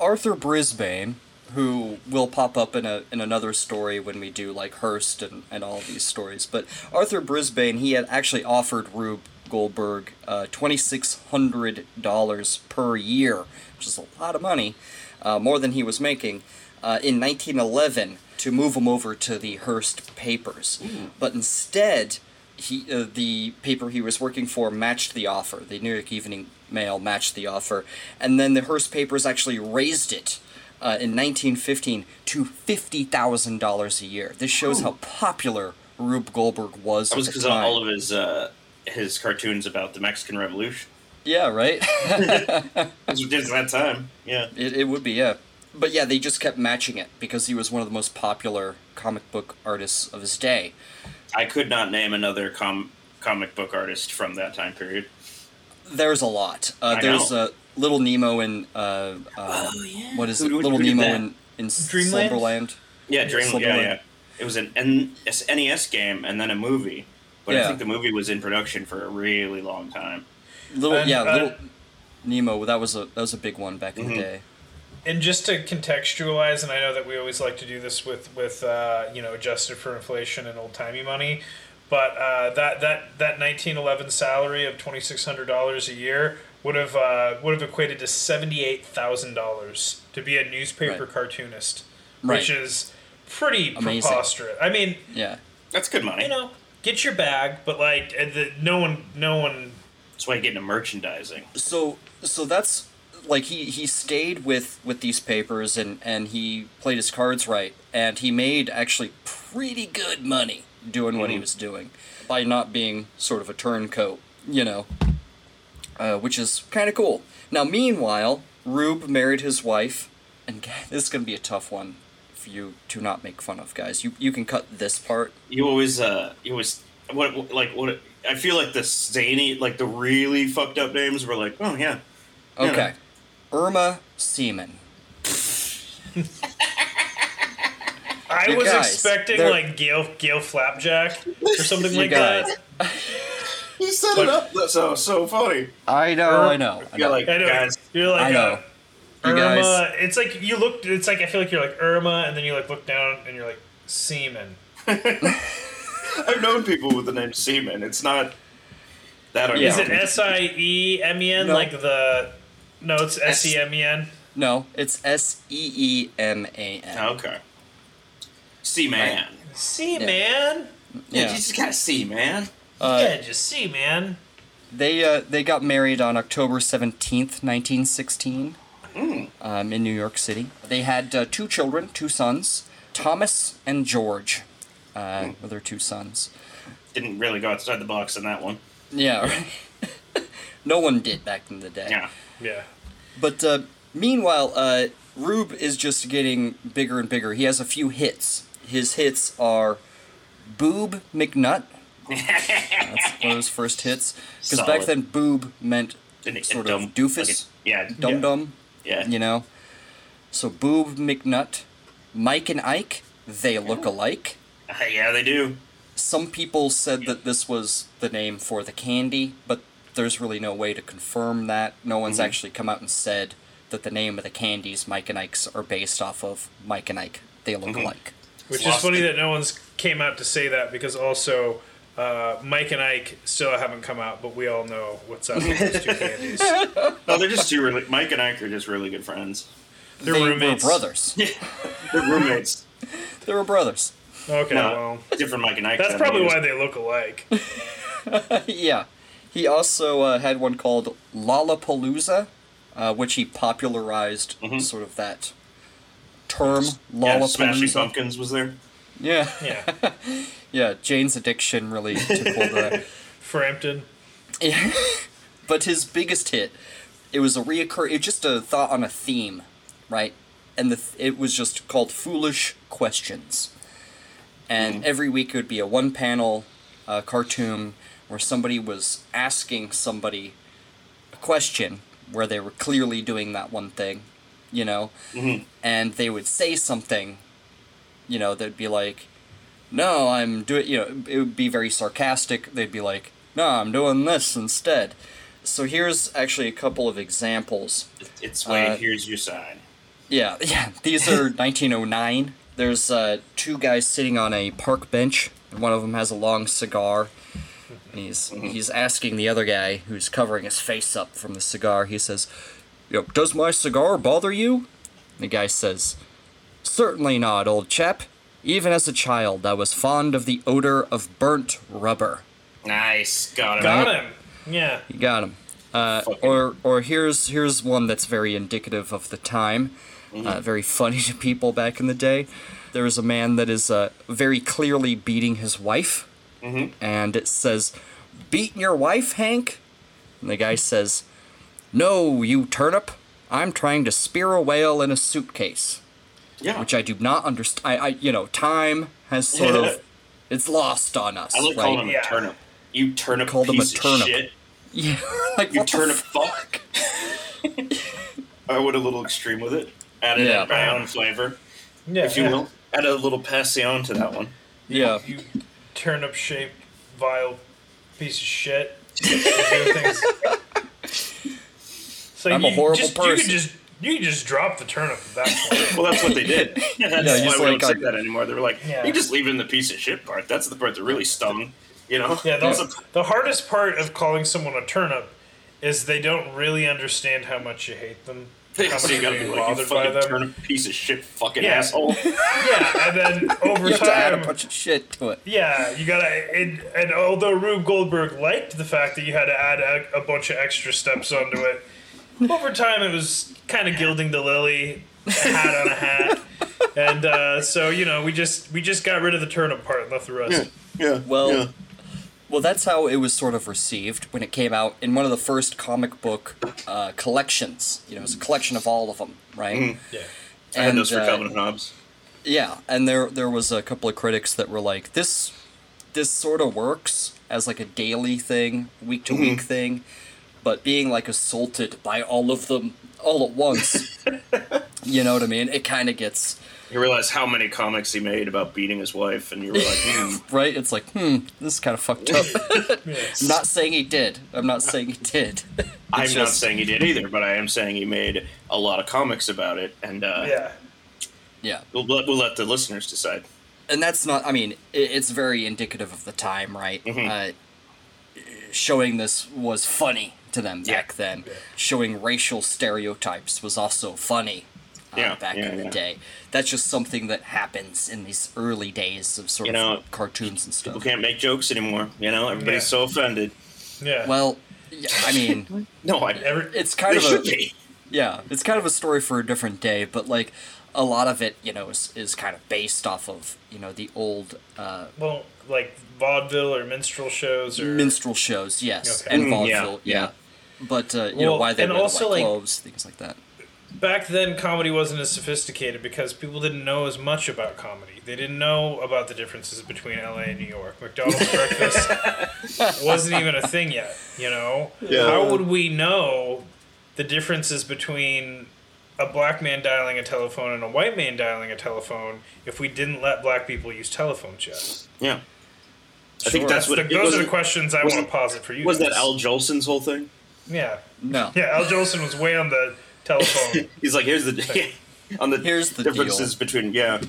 Arthur Brisbane, who will pop up in a in another story when we do like Hearst and, and all these stories. But Arthur Brisbane, he had actually offered Rube Goldberg uh, twenty six hundred dollars per year, which is a lot of money, uh, more than he was making, uh, in nineteen eleven to move him over to the Hearst papers. But instead, he uh, the paper he was working for matched the offer. The New York Evening Mail matched the offer, and then the Hearst papers actually raised it uh, in 1915 to fifty thousand dollars a year. This shows how popular Rube Goldberg was. That was because of all of his uh, his cartoons about the Mexican Revolution. yeah, right. It was just that time. Yeah. it, it would be yeah, but yeah, they just kept matching it because he was one of the most popular comic book artists of his day. I could not name another com- comic book artist from that time period. There's a lot. Uh, I there's know. uh, Little Nemo in uh, uh, yeah. what is Who- it? who- Little who Nemo in in Dreamland? Slumberland. Yeah, Dreamland. Yeah, yeah. It was an N- S- NES game and then a movie, but I think the movie was in production for a really long time. Little And, yeah, uh, Little Nemo. That was a that was a big one back in Mhm. the day. And just to contextualize, and I know that we always like to do this with with uh, you know adjusted for inflation and old timey money, but uh, that that that nineteen eleven salary of twenty six hundred dollars a year would have uh, would have equated to seventy eight thousand dollars to be a newspaper Right. cartoonist, Right. which is pretty Amazing. preposterous. I mean, Yeah. That's good money. you know, get your bag, but like uh, the, no one no one That's why you get into merchandising. So so that's like he he stayed with with these papers and and he played his cards right and he made actually pretty good money doing what he Mhm. was doing by not being sort of a turncoat, you know. Uh, which is kind of cool. Now, meanwhile, Rube married his wife, and this is gonna be a tough one for you to not make fun of, guys. You you can cut this part. You always, uh, you always, what, what- like, what? I feel like the zany, like the really fucked up names were like, oh yeah, Yeah. Okay, Irma Seaman. I You was guys, expecting there- like Gail Gail Flapjack or something You like guys. that. you set But- it up. That's so so funny. I know, Irma- I know. I You're know. like, I know. guys, You're like I know. uh, You Irma. guys- It's like you look. It's like I feel like you're like Irma, and then you like look down and you're like Seaman. I've known people with the name Seaman. It's not that Yeah. Is it S I E M E N like the? No, it's S E M E N. No, it's S E E M A N. Okay. See man. See, Yeah. man. Yeah, Yeah. you just gotta see man. Uh, yeah, just see, man. They uh, they got married on October seventeenth, nineteen sixteen, Mm. um, in New York City. They had uh, two children, two sons, Thomas and George. Uh, Hmm. were their two sons. Didn't really go outside the box in that one. Yeah, right. no one did back in the day. Yeah. Yeah. But uh, meanwhile, uh, Rube is just getting bigger and bigger. He has a few hits. His hits are Boob McNutt. That's one of his first hits. Because back then, boob meant Didn't it- sort dumb- of doofus, like a- yeah. dum Yeah. dum, Yeah. you know. So Boob McNutt, Mike and Ike, they look alike. Uh, yeah, they do. Some people said that this was the name for the candy, but there's really no way to confirm that. No one's Mhm. actually come out and said that the name of the candies Mike and Ike's are based off of Mike and Ike. They look Mhm. alike. Which is funny it. that no one's came out to say that because also uh, Mike and Ike still haven't come out, but we all know what's up with those two candies. No, they're just two really. Mike and Ike are just really good friends. They're they roommates. were brothers. They're roommates. they were brothers. Okay, No, well, different Mike and Ike. that's probably why they look alike. yeah. He also uh, had one called Lollapalooza, uh, which he popularized Mhm. sort of that term, Yeah, Smashing Pumpkins was there. Yeah. Yeah, yeah, Jane's addiction really took hold of that. Frampton. Yeah. but his biggest hit, it was a reoccur. It was just a thought on a theme, right? And the th- it was just called "Foolish Questions," and Mhm. every week it would be a one-panel a cartoon where somebody was asking somebody a question where they were clearly doing that one thing, you know, Mhm. and they would say something, you know, they'd be like, "No, I'm doing," you know, it would be very sarcastic. They'd be like, "No, I'm doing this instead." So here's actually a couple of examples. It's wait, Uh, here's your sign. Yeah, yeah. These are 1909. There's uh, two guys sitting on a park bench, and one of them has a long cigar. And he's he's asking the other guy, who's covering his face up from the cigar. He says, "Yo, "Does my cigar bother you?" And the guy says, "Certainly not, old chap. Even as a child, I was fond of the odor of burnt rubber." Nice, got it. Got him. Yeah. You got him. Uh, or or here's here's one that's very indicative of the time, uh, very funny to people back in the day. There is a man that is uh, very clearly beating his wife, Mm-hmm. and it says, "Beating your wife, Hank?" And the guy says, "No, you turnip. I'm trying to spear a whale in a suitcase." Yeah, Which I do not understand. I, I you know time has sort of it's lost on us, I like right? calling him Yeah. a turnip. You turnip Called him a turnip. shit. yeah, like You turnip fuck? I went a little extreme with it. Added Yeah. my own flavor, Yeah. if you yeah. will. Add a little passion to that one. Yeah. You turnip shaped, vile piece of shit. You do things- So I'm a horrible just, You person. could just you could just drop the turnip at that point. Well, that's what they did. Yeah, that's Yeah, why just we like don't say uh, that anymore. They were like, Yeah. you just leave in the piece of shit part. That's the part that really stung. You know? Yeah, That's the, a- the hardest part of calling someone a turnip is they don't really understand how much you hate them. How much so you gotta be like, you fucking them. turnip piece of shit fucking Yeah. asshole. Yeah, and then over You have to add a bunch of shit to it. yeah, you gotta. And, and although Rube Goldberg liked the fact that you had to add a, a bunch of extra steps onto it, over time it was kind of gilding the lily, a hat on a hat, and uh, so you know we just we just got rid of the turnip part and left the rest. Yeah. Well, yeah. Well, that's how it was sort of received when it came out in one of the first comic book uh, collections. You know, it was a collection of all of them, right? Mhm. Yeah. I had those for uh, Calvin and Hobbes. Yeah, and there there was a couple of critics that were like, this this sort of works as like a daily thing, week to week thing, but being like assaulted by all of them all at once, you know what I mean? It kind of gets You realize how many comics he made about beating his wife, and you were like, hmm. right. It's like, hmm, this is kind of fucked up. I'm not saying he did. I'm not saying he did. I'm It's not saying he did either, but I am saying he made a lot of comics about it, and uh, Yeah. Yeah, we'll, let, we'll let the listeners decide. and that's not. I mean, it's very indicative of the time, right? Mhm. Uh, showing this was funny to them Yeah. back then. Showing racial stereotypes was also funny. Uh, Yeah, back yeah, in the yeah. day, that's just something that happens in these early days of sort You of cartoons and stuff. People can't make jokes anymore. You know, everybody's Yeah. so offended. Yeah. Well, yeah, I mean, No, I. Every, it's kind they of should a be. yeah, it's kind of a story for a different day, but like a lot of it, you know, is, is kind of based off of you know the old uh, well, like vaudeville or minstrel shows or minstrel shows, yes, Okay. and Mm, yeah, vaudeville, yeah. yeah. But uh, you know why they and wear also, the white like- clothes, things like that. Back then comedy wasn't as sophisticated because people didn't know as much about comedy. They didn't know about the differences between LA and New York. McDonald's breakfast wasn't even a thing yet, you know? Yeah. How would we know the differences between a black man dialing a telephone and a white man dialing a telephone if we didn't let black people use telephones yet? Yeah. I think Sure. that's what. The- it those are the questions I want wasn't- to posit for you. Was that. Al Jolson's whole thing? Yeah. No, Yeah, Al Jolson was way on the telephone. He's like, here's the on the Here's the differences between yeah.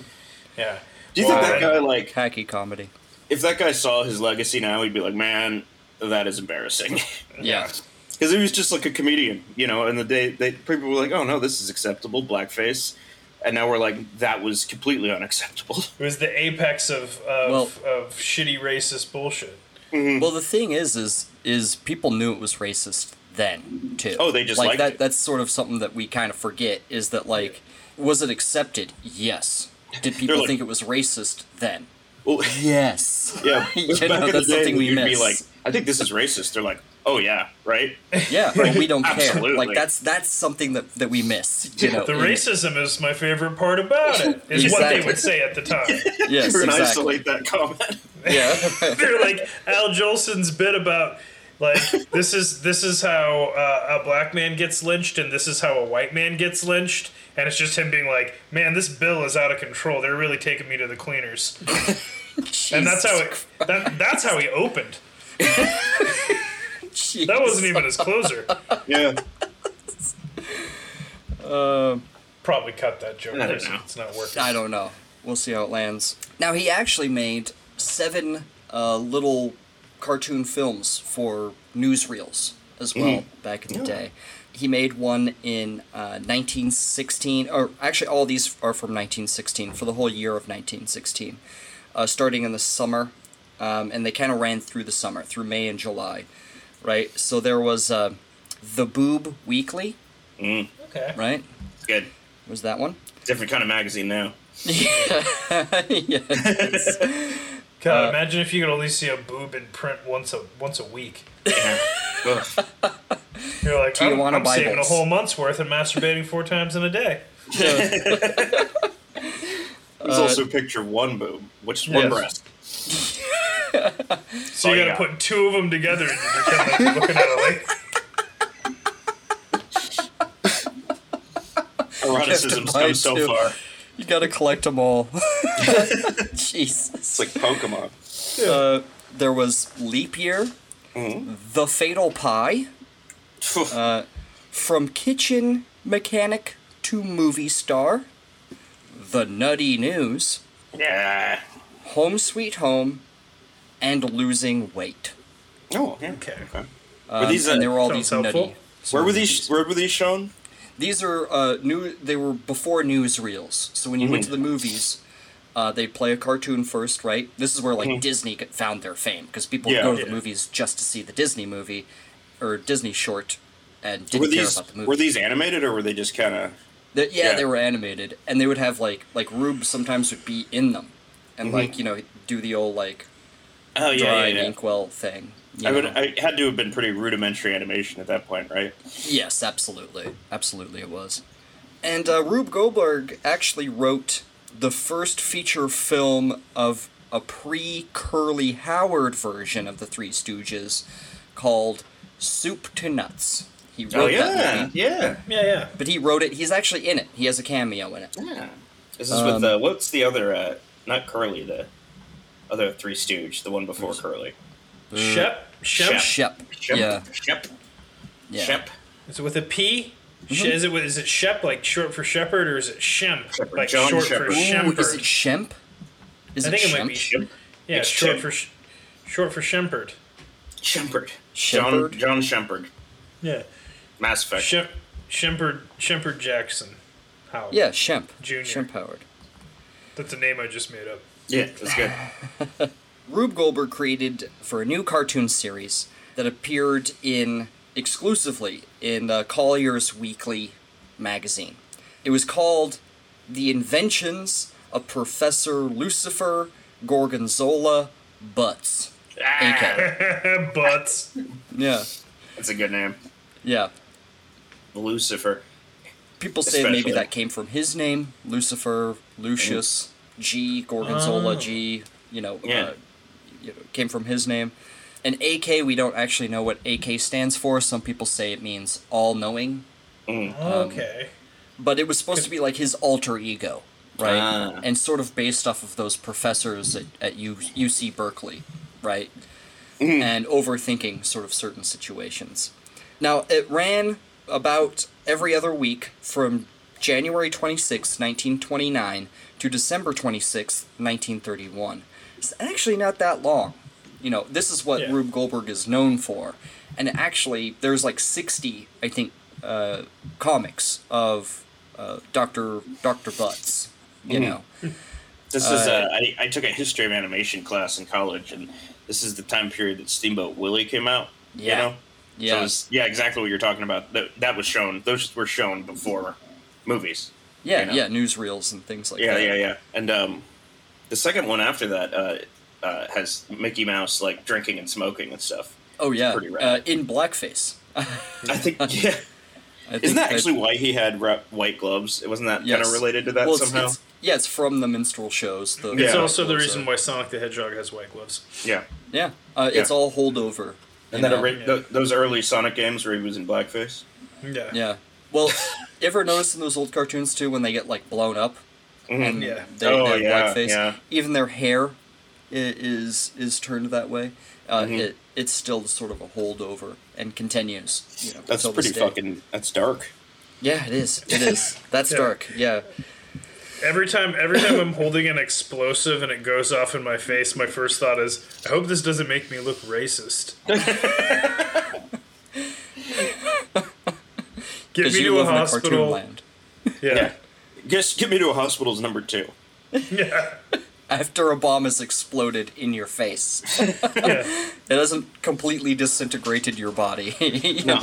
Yeah. Do you think that guy like hacky comedy. if that guy saw his legacy now, he'd be like, man, that is embarrassing. Yeah, Because he was just like a comedian, you know. And the day they people were like, oh no, this is acceptable, blackface, and now we're like, that was completely unacceptable. It was the apex of of, Well- of shitty racist bullshit. Mm-hmm. Well, the thing is, is is people knew it was racist then too. Oh, they just like liked that. it. That's sort of something that we kind of forget. Is that like, was it accepted? Yes. Did people like- think it was racist then? Well, Yes. yeah. You back know, in the that's day, something we you'd be miss. like, I think this is racist. They're like, oh yeah, right. Yeah, but we don't care. Like that's that's something that, that we miss. You know, The racism is my favorite part about it. Is what they would say at the time. Yes, We're exactly. isolate that comment. Yeah. They're like Al Jolson's bit about like this is this is how uh, a black man gets lynched and this is how a white man gets lynched and it's just him being like man this bill is out of control they're really taking me to the cleaners and that's how it that, that's how he opened that wasn't even his closer Yeah. probably cut that joke I don't know. it's not working I don't know. We'll see how it lands. Now he actually made seven uh, little cartoon films for newsreels as well back in the day. He made one in uh, 1916, or actually all these are from 1916 for the whole year of 1916, uh, starting in the summer, um, and they kind of ran through the summer, through May and July, right? So there was uh, the Boob Weekly, okay right? Good. Was that one? Different kind of magazine now. yes. Uh, God, imagine if you could only see a boob in print once a once a week. Yeah. You're like, I'm, Tijuana I'm saving a whole month's worth and masturbating four times in a day. There's also a picture of one boob, which is one Yes. breast. So Oh, you gotta put two of them together and you pretend like you're looking at a lake. Eroticism's buy come so two. far. You gotta collect them all. Jesus. It's like Pokemon. Uh, there was Leap Year, The Fatal Pie, uh, From Kitchen Mechanic to Movie Star, The Nutty News, yeah. Home Sweet Home, and Losing Weight. Oh. Okay. okay. Um, Were these, uh, and they were all these helpful. nutty. Where were these? Where were these shown? These are uh, new. They were before newsreels. So when you went to the movies, uh, they'd play a cartoon first, right? This is where like Disney found their fame because people Yeah. would go to the movies just to see the Disney movie or Disney short and didn't Were care these about the movie. were these animated or were they just kind of? The- yeah, yeah. they were animated, and they would have like like Rube sometimes would be in them, and Mm-hmm. like you know do the old like Oh yeah, yeah, yeah. inkwell thing. You I would. I had to have been pretty rudimentary animation at that point, right? Yes, absolutely. Absolutely it was. And uh, Rube Goldberg actually wrote the first feature film of a pre Curly Howard version of the Three Stooges called Soup to Nuts. He wrote Oh yeah, that movie. yeah, Yeah, yeah. But he wrote it, he's actually in it. He has a cameo in it. yeah. This is Um, with uh, what's the other? Uh, not Curly, the other Three Stooge, the one before Curly. Shep? Shep? Shep. Shep. Shep. Yeah. Shep. Yeah. Shep. Is it with a P? Sh- mm-hmm. Is it with- is it Shep like short for shepherd or is it Shemp Shepherd. like John short Shepherd. for Ooh, Shemper? is it Shemp? Is I it think it Shemp? might be Shep. yeah, It's short Shemp. for sh- short for Shempard. Shempard. Shepard? John John Shempard. Yeah, Mass Effect. Shep Shempard Shempard Jackson. How? Yeah, Shemp. Junior. Shemp Howard. that's a name I just made up. yeah, that's good. Rube Goldberg created for a new cartoon series that appeared in exclusively in uh, Collier's Weekly magazine. It was called "The Inventions of Professor Lucifer Gorgonzola Butts." AK. Butts. Yeah, That's a good name. yeah. Lucifer. People say maybe that came from his name, Lucifer, Lucius, G, Gorgonzola, Oh. G. You know, Yeah. uh, you know, came from his name. And AK, we don't actually know what AK stands for. Some people say it means all-knowing, mm. oh, um, Okay. but it was supposed to be like his alter ego, right? Ah. And sort of based off of those professors at, at U, UC Berkeley, right? Mm. And overthinking sort of certain situations. Now, it ran about every other week from January 26, 1929 to December 26, 1931. It's actually not that long. You know, this is what Yeah. Rube Goldberg is known for. And actually, there's like 60, I think, uh, comics of uh, Dr. Dr. Butts, you know. This is Uh, uh, I, I took a history of animation class in college, and this is the time period that Steamboat Willie came out. Yeah. You know? Yeah. So it's, yeah, exactly what you're talking about. That, that was shown. Those were shown before movies. yeah, you know. yeah, newsreels and things like Yeah, that. Yeah, yeah, yeah. And um, The second one after that uh, uh, has Mickey Mouse like drinking and smoking and stuff. Oh yeah, pretty rad. uh, in blackface. I think yeah. I think Isn't that actually why he had ra- white gloves? It wasn't that kind of related to that well, it's, somehow? it's- yeah, it's from the minstrel shows. The It's also the reason are- why Sonic the Hedgehog has white gloves. yeah. Yeah, uh, it's Yeah. all holdover. And you then ori- Yeah. th- those early Sonic games where he was in blackface. Yeah. Yeah. Well, you ever notice in those old cartoons too when they get like blown up and Yeah. they, Oh, they have yeah, blackface? yeah. Even their hair is is turned that way. Uh, Mhm. it it's still sort of a holdover and continues. You know, That's pretty fucking. That's dark. Yeah, it is. It is. That's Yeah. dark. Yeah. Every time, every time I'm holding an explosive and it goes off in my face, my first thought is, I hope this doesn't make me look racist. Get Because me you to a live in a cartoon hospital. land. Yeah. Guess get me to a hospital's number two. Yeah. After a bomb has exploded in your face, yeah. it hasn't completely disintegrated your body. No.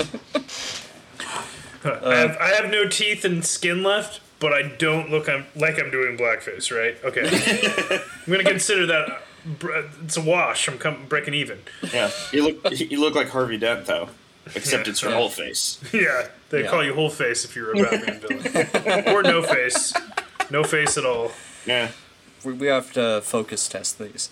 I, have, I have no teeth and skin left, but I don't look I'm, like I'm doing blackface, right? Okay. I'm going to consider that. uh, It's a wash. I'm com- breaking even. Yeah. You look. You look like Harvey Dent though, except it's her Yeah. whole face. Yeah. They Yeah. call you whole face if you're a Batman villain. or no face. No face at all. Yeah. we, we have to focus test these.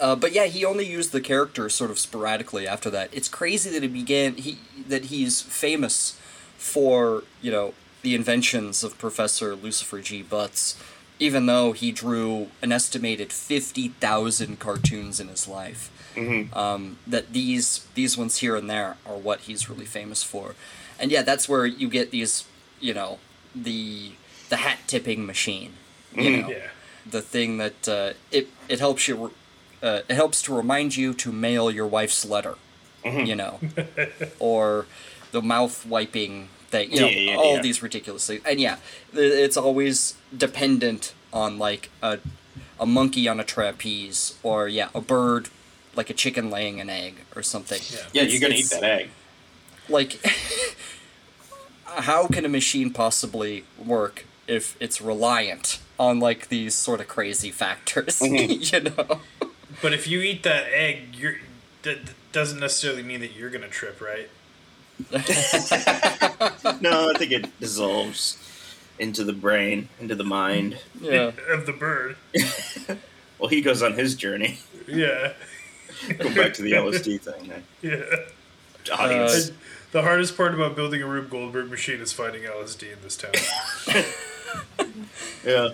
Uh, but yeah, he only used the character sort of sporadically after that. It's crazy that he began he that he's famous for you know the inventions of Professor Lucifer G. Butts, even though he drew an estimated fifty thousand cartoons in his life. Um, that these these ones here and there are what he's really famous for, and yeah, that's where you get these you know the the hat tipping machine. You know, Yeah. the thing that uh, it it helps you uh, it helps to remind you to mail your wife's letter, you know, or the mouth wiping thing, you know, Yeah, yeah, all yeah. these ridiculous things. And yeah, it's always dependent on like a a monkey on a trapeze, or yeah, a bird like a chicken laying an egg or something. Yeah. Yeah. It's- You're gonna eat that egg. like how can a machine possibly work if it's reliant on like these sort of crazy factors mm-hmm. you know But if you eat that egg, you're that that doesn't necessarily mean that you're gonna trip, right? No, I think it dissolves into the brain, into the mind. yeah Of the bird. Well, he goes on his journey. Yeah. Go back to the LSD thing. eh? Yeah. Audience. Uh, The hardest part about building a Rube Goldberg machine is finding LSD in this town. yeah.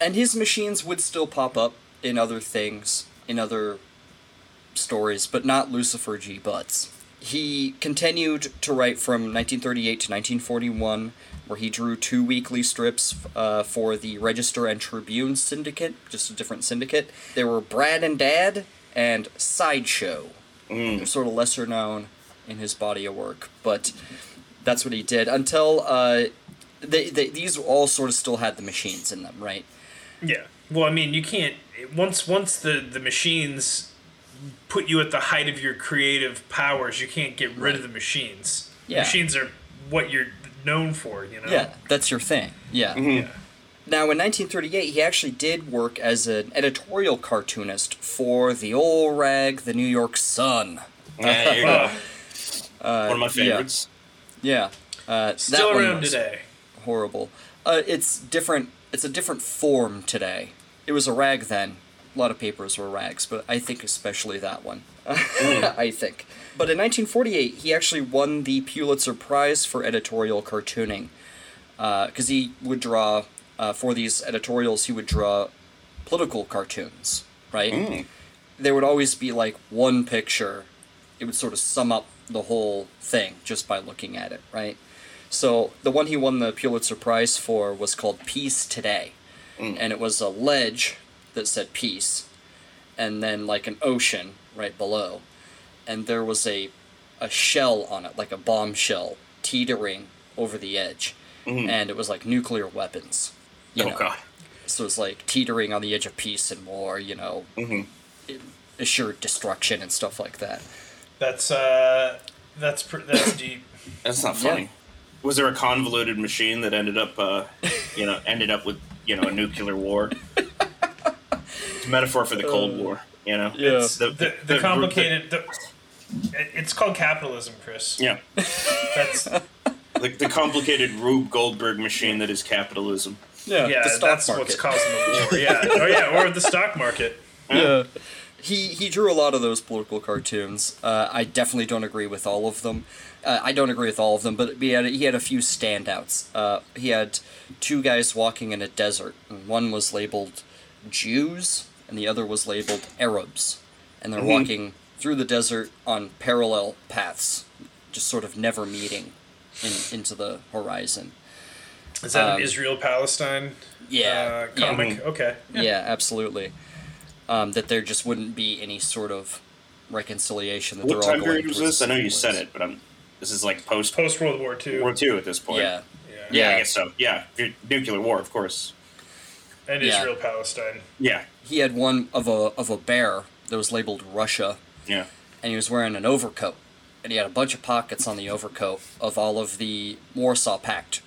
and his machines would still pop up in other things in other stories but not lucifer g butts he continued to write from 1938 to 1941 where he drew two weekly strips uh, for the register and tribune syndicate just a different syndicate they were brad and dad and sideshow They're sort of lesser known in his body of work, but that's what he did until uh, they, they these all sort of still had the machines in them, right? yeah. Well, I mean, you can't once once the the machines put you at the height of your creative powers, you can't get rid of the machines. Yeah. Machines are what you're known for, you know. Yeah, that's your thing. Yeah. Yeah. Now, in 1938, he actually did work as an editorial cartoonist for the old rag, the New York Sun. Yeah, there you go. Uh, One of my favorites. Yeah. Uh, that Still one around today. Horrible. Uh, it's different. It's a different form today. It was a rag then. A lot of papers were rags, but I think especially that one. I think. But in 1948, he actually won the Pulitzer Prize for editorial cartooning because he would draw uh, for these editorials. He would draw political cartoons, right? Mm. There would always be like one picture. It would sort of sum up the whole thing just by looking at it, right? So the one he won the Pulitzer Prize for was called Peace Today, and it was a ledge that said peace, and then like an ocean right below, and there was a a shell on it, like a bomb shell, teetering over the edge, and it was like nuclear weapons. You Oh know? god. So it's like teetering on the edge of peace and war, you know, Mhm. assured destruction and stuff like that. That's uh, that's pr- that's deep. That's not Yeah. funny. Was there a convoluted machine that ended up, uh, you know, ended up with you know a nuclear war? a metaphor for the Cold War. You know. Yeah. It's the, the, the- complicated. The, it- it's called capitalism, Chris. Yeah. That's The, the complicated Rube Goldberg machine that is capitalism. Yeah, yeah. the stock That's market. what's causing the war. Yeah. Oh yeah. Or the stock market. Yeah. He he drew a lot of those political cartoons. Uh, I definitely don't agree with all of them. Uh, I don't agree with all of them, but he had he had a few standouts. Uh, he had two guys walking in a desert. And one was labeled Jews, and the other was labeled Arabs, and they're walking through the desert on parallel paths, just sort of never meeting in, into the horizon. Is that Um, an Israel Palestine Yeah, uh, comic? yeah. Okay. Yeah, absolutely. Um, that there just wouldn't be any sort of reconciliation. That What they're time all going period was this? I know you the said it, but I'm. This is like post Post World War II. World War II at this point. Yeah, Yeah. Yeah, Yeah. I guess so. Yeah, nuclear war, of course. And Yeah. Israel Palestine. Yeah, he had one of a of a bear that was labeled Russia, yeah. and he was wearing an overcoat, and he had a bunch of pockets on the overcoat of all of the Warsaw Pact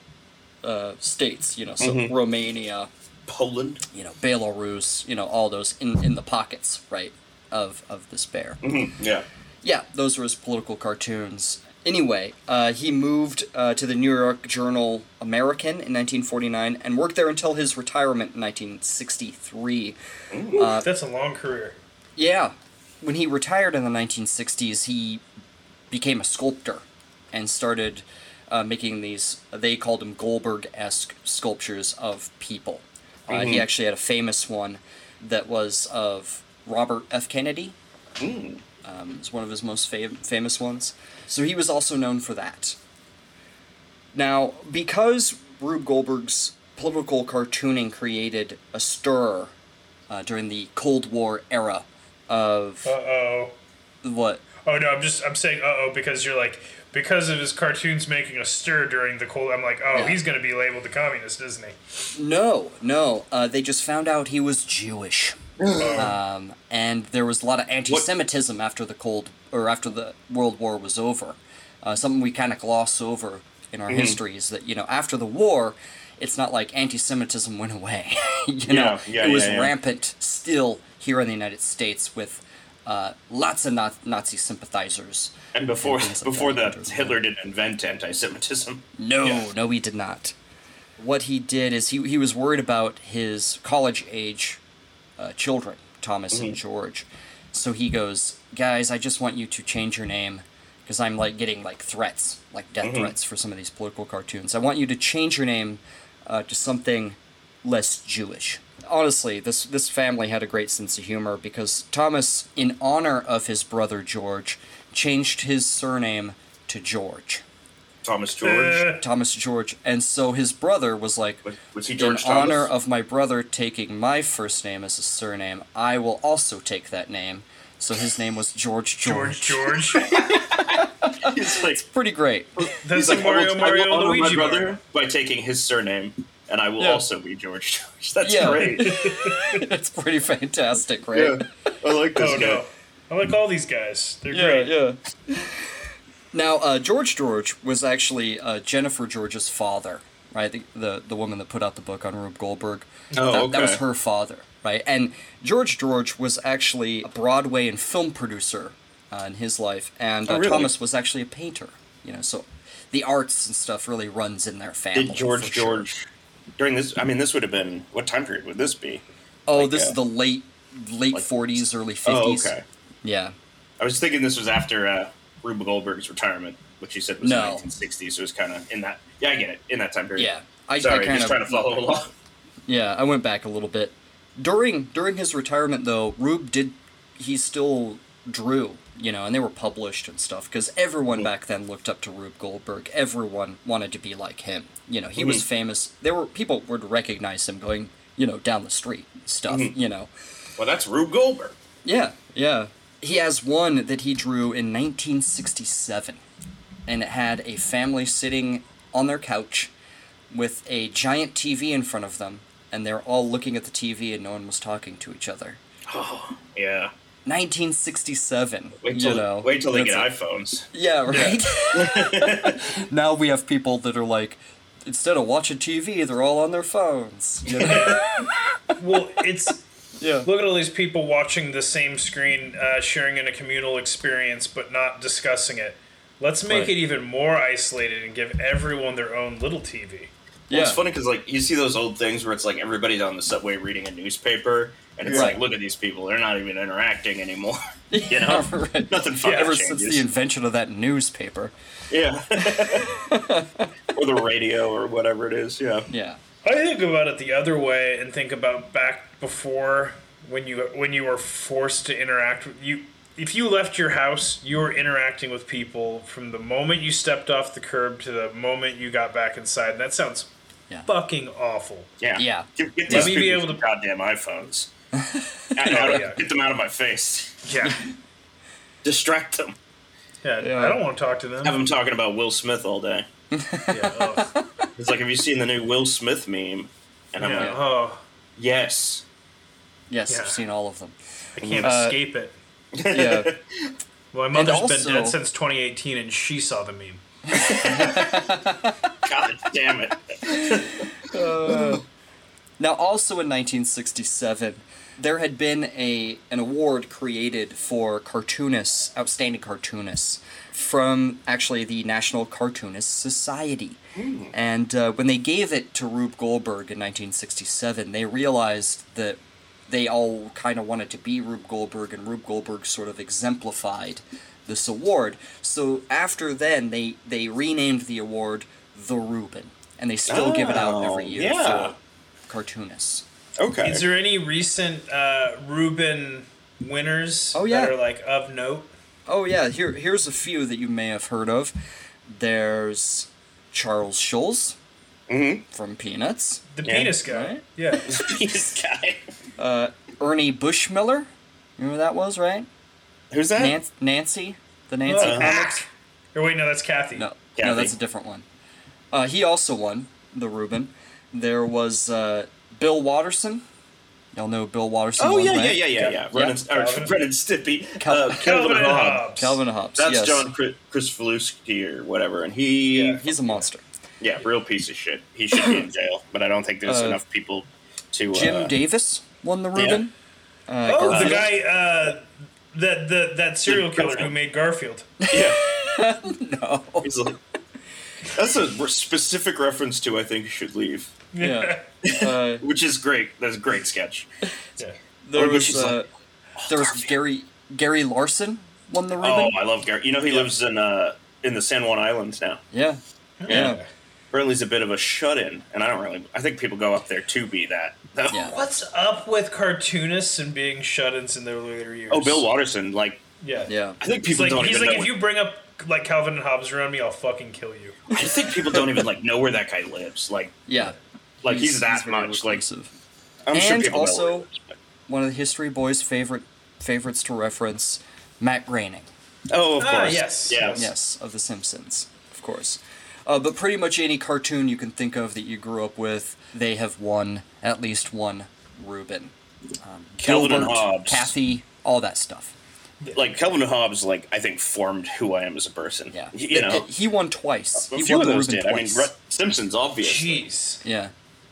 uh, states. You know, so Mhm. Romania, Poland. you know, Belarus, you know, all those in in the pockets, right, of of this bear. hmm Yeah. Yeah, those were his political cartoons. Anyway, uh, he moved uh, to the New York Journal American in 1949 and worked there until his retirement in 1963. Uh, That's a long career. yeah, when he retired in the 1960s, he became a sculptor and started uh, making these, they called them Goldberg esque sculptures of people. Uh, He Mhm. actually had a famous one that was of Robert F. Kennedy. Mm. Um, it's one of his most fam- famous ones. So he was also known for that. Now, because Rube Goldberg's political cartooning created a stir uh, during the Cold War era of Uh oh. what? Oh no, I'm just I'm saying uh oh because you're like because of his cartoons making a stir during the cold. I'm like oh Yeah. he's gonna be labeled a communist, isn't he? No, no. Uh, they just found out he was Jewish. Um, and there was a lot of anti-Semitism after the Cold or after the World War was over. Uh, something we kind of gloss over in our history is that you know after the war, it's not like anti-Semitism went away. you know, Yeah, yeah, it was yeah, yeah. rampant still here in the United States with uh, lots of na- Nazi sympathizers. And before And things like before that. that, Hitler didn't invent anti-Semitism. No, Yeah. no, he did not. What he did is he, he was worried about his college age uh, children, Thomas and George. So he goes, guys, I just want you to change your name because I'm like getting like threats, like death threats for some of these political cartoons. I want you to change your name uh, to something less Jewish. Honestly, this this family had a great sense of humor because Thomas, in honor of his brother George, changed his surname to George. Thomas George. Uh, Thomas George, and so his brother was like, was, was he in George honor of my brother taking my first name as a surname, I will also take that name. So his name was George George. George George. He's like, Pretty great. That's he's like, Mario I will, Mario I will honor Luigi my bar. brother by taking his surname, and I will Yeah. also be George George. That's Yeah. great. That's pretty fantastic, right? I like this Oh guy. no. I like all these guys. They're Yeah, great. yeah. Now, uh, George George was actually uh, Jennifer George's father, right? The, the the woman that put out the book on Rube Goldberg. Oh, that, that was her father, right? And George George was actually a Broadway and film producer uh, in his life, and Oh, uh, really? Thomas was actually a painter. You know, so the arts and stuff really runs in their family. Did George sure. George during this? I mean, this would have been what time period would this be? Oh, like, this uh, is the late late like- forties, early Oh, fifties. okay. Yeah. I was thinking this was after uh, Rube Goldberg's retirement, which you said was No. in 1960s. So it was kind of in that. Yeah, I get it. In that time period. Yeah. I, Sorry, I kind just of trying to follow along. Yeah, I went back a little bit. During during his retirement, though, Rube did he still drew, you know, and they were published and stuff because everyone Mhm. back then looked up to Rube Goldberg. Everyone wanted to be like him. You know, he was Mhm. famous. There were people would recognize him going, you know, down the street stuff. Mhm. You know, Well, that's Rube Goldberg. yeah, yeah. He has one that he drew in 1967, and it had a family sitting on their couch with a giant TV in front of them, and they're all looking at the TV and no one was talking to each other. Oh, yeah. 1967. Wait till you know, wait till they get like- iPhones. Yeah, right. now we have people that are like, instead of watching TV, they're all on their phones. You know? Well, it's Yeah. Look at all these people watching the same screen, uh, sharing in a communal experience, but not discussing it. Let's make Right. it even more isolated and give everyone their own little TV. Well, Yeah. It's funny because like you see those old things where it's like everybody's on the subway reading a newspaper, and it's Right. like, look at these people; they're not even interacting anymore. you Yeah, know, right. nothing fucking Ever changes. since the invention of that newspaper. yeah, or the radio or whatever it is. Yeah, Yeah. I think about it the other way and think about back before when you when you were forced to interact with you. If you left your house, you were interacting with people from the moment you stepped off the curb to the moment you got back inside. And that sounds Yeah. fucking awful. yeah, Yeah. Get, get Let these me be people able some goddamn iPhones. Out- Oh, yeah. Get them out of my face. Yeah, Distract them. yeah. Yeah. I don't want to talk to them. Have them talking about Will Smith all day. Yeah, oh, It's like, have you seen the new Will Smith meme? And I'm yeah, like, oh, yes. Yes, Yeah. I've seen all of them. I can't Uh, escape it. Yeah. well, My mother's also- been dead since 2018, and she saw the meme. God damn it. Now, also in 1967, there had been a an award created for cartoonists, outstanding cartoonists, from actually the National Cartoonist Society. And uh, when they gave it to Rube Goldberg in 1967, they realized that they all kind of wanted to be Rube Goldberg, and Rube Goldberg sort of exemplified this award. So after then, they they renamed the award the Reuben, and they still give it out every Oh, year yeah. for cartoonists. Okay. Is there any recent uh, Reuben winners Oh, yeah. that are like of note? Oh yeah, here here's a few that you may have heard of. There's Charles Schulz Mhm. from Peanuts, The Yeah. penis guy. Right? Yeah. this guy? Ernie Bushmiller. You know who that was, right? Who's that? Nan- Nancy, the Nancy Uh, comics. or wait, no, that's Kathy. No, no, that's a different one. Uh, he also won the Reuben. There was uh, Bill Watterson. Y'all know Bill Watterson. Oh was, yeah, yeah, right? yeah, yeah, yeah. Ren and, or Calvin. Ren and Stimpy. Cal- uh, Calvin Calvin and and Hobbes. Hobbes. Calvin Hobbes. That's yes. John Chris, Kricfalusi or whatever, and he, Yeah. yeah. He's a monster. Yeah, real piece of shit. He should be in jail, but I don't think there's Uh, enough people to. Jim uh, Davis won the Reuben. Uh, Oh, the guy, uh, that the that serial killer who made Garfield. Yeah, No. like, that's a specific reference to I think you should leave, Yeah. Uh, which is great. That's a great sketch. Yeah. there Or was she's uh, like, there was Gary Gary Larson won the Reuben. Oh, I love Gary. You know he lives in uh in the San Juan Islands now. yeah. Yeah. Apparently he's a bit of a shut-in, and I don't really. I think people go up there to be that. though. Yeah. What's up with cartoonists and being shut-ins in their later years? Oh, Bill Watterson. Like Yeah. Yeah. I think He's people like, don't he's even like, know. if you bring up like Calvin and Hobbes around me, I'll fucking kill you. I think people don't even like know where that guy lives. Like, Yeah. like he's, that very much. Like, reclusive. I'm sure And people also- where lives, one of the History Boys' favorite favorites to reference, Matt Groening. Oh, of Ah, course. yes. Yes. Yes, of The Simpsons, of course. Uh, but pretty much any cartoon you can think of that you grew up with, they have won at least one Reuben. Um, Calvin and Hobbes. Kathy, all that stuff. Like Calvin and Hobbes, like I think formed who I am as a person. Yeah, You It- know, it- he won twice. a he few won of those Reuben did. I mean, twice. Simpsons, obviously. Jeez, yeah,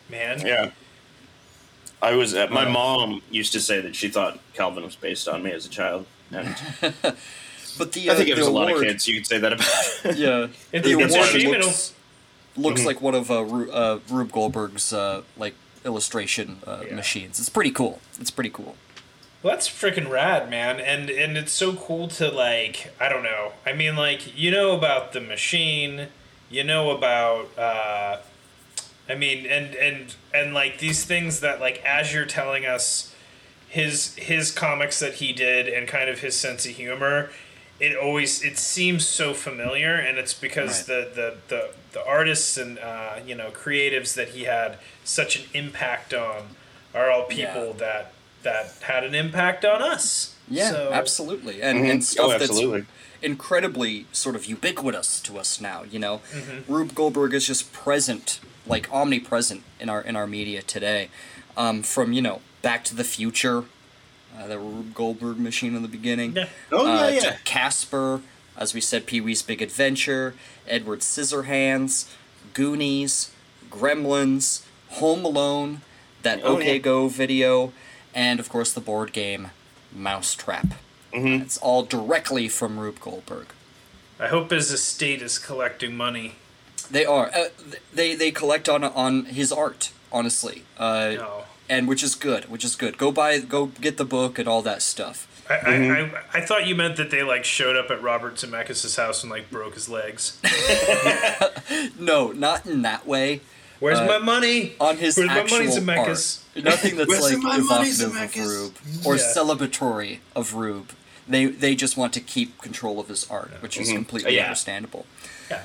man. Yeah. I was. Uh, my mom used to say that she thought Calvin was based on me as a child, and but the uh, I think it the was a lot of award- kids you could say that about. Yeah, If the it's award a shame, looks, looks Mhm. like one of uh, Ru- uh, Rube Goldberg's uh, like illustration uh, Yeah. machines. It's pretty cool. It's pretty cool. Well, that's freaking rad, man, and and it's so cool to like I don't know. I mean, like you know about the machine, you know about. uh I mean, and and and like these things that like as you're telling us his his comics that he did and kind of his sense of humor, it always it seems so familiar, and it's because Right. the, the the the artists and uh, you know creatives that he had such an impact on are all people Yeah. that that had an impact on us. Yeah, So- absolutely, and Mhm. and stuff oh, that's incredibly sort of ubiquitous to us now. You know, Mm-hmm. Rube Goldberg is just present, like omnipresent in our in our media today. Um, from you know Back to the Future, uh, the Rube Goldberg machine in the beginning. Yeah. Oh uh, yeah, to yeah. Casper, as we said, Pee Wee's Big Adventure, Edward Scissorhands, Goonies, Gremlins, Home Alone, that Oh, OK yeah. Go video, and of course the board game Mousetrap. Mm-hmm. It's all directly from Rube Goldberg. I hope his estate is collecting money. They are. Uh, they they collect on on his art, honestly. Uh, No. And which is good. Which is good. Go buy. Go get the book and all that stuff. I, I, I, I thought you meant that they like showed up at Robert Zemeckis' house and like broke his legs. No, not in that way. Where's Uh, my money? On his Where's my actual money, Zemeckis? art. Nothing that's Where's like my money, evocative of Rube or Yeah. celebratory of Rube. They they just want to keep control of his art, which is completely Yeah. understandable. Yeah.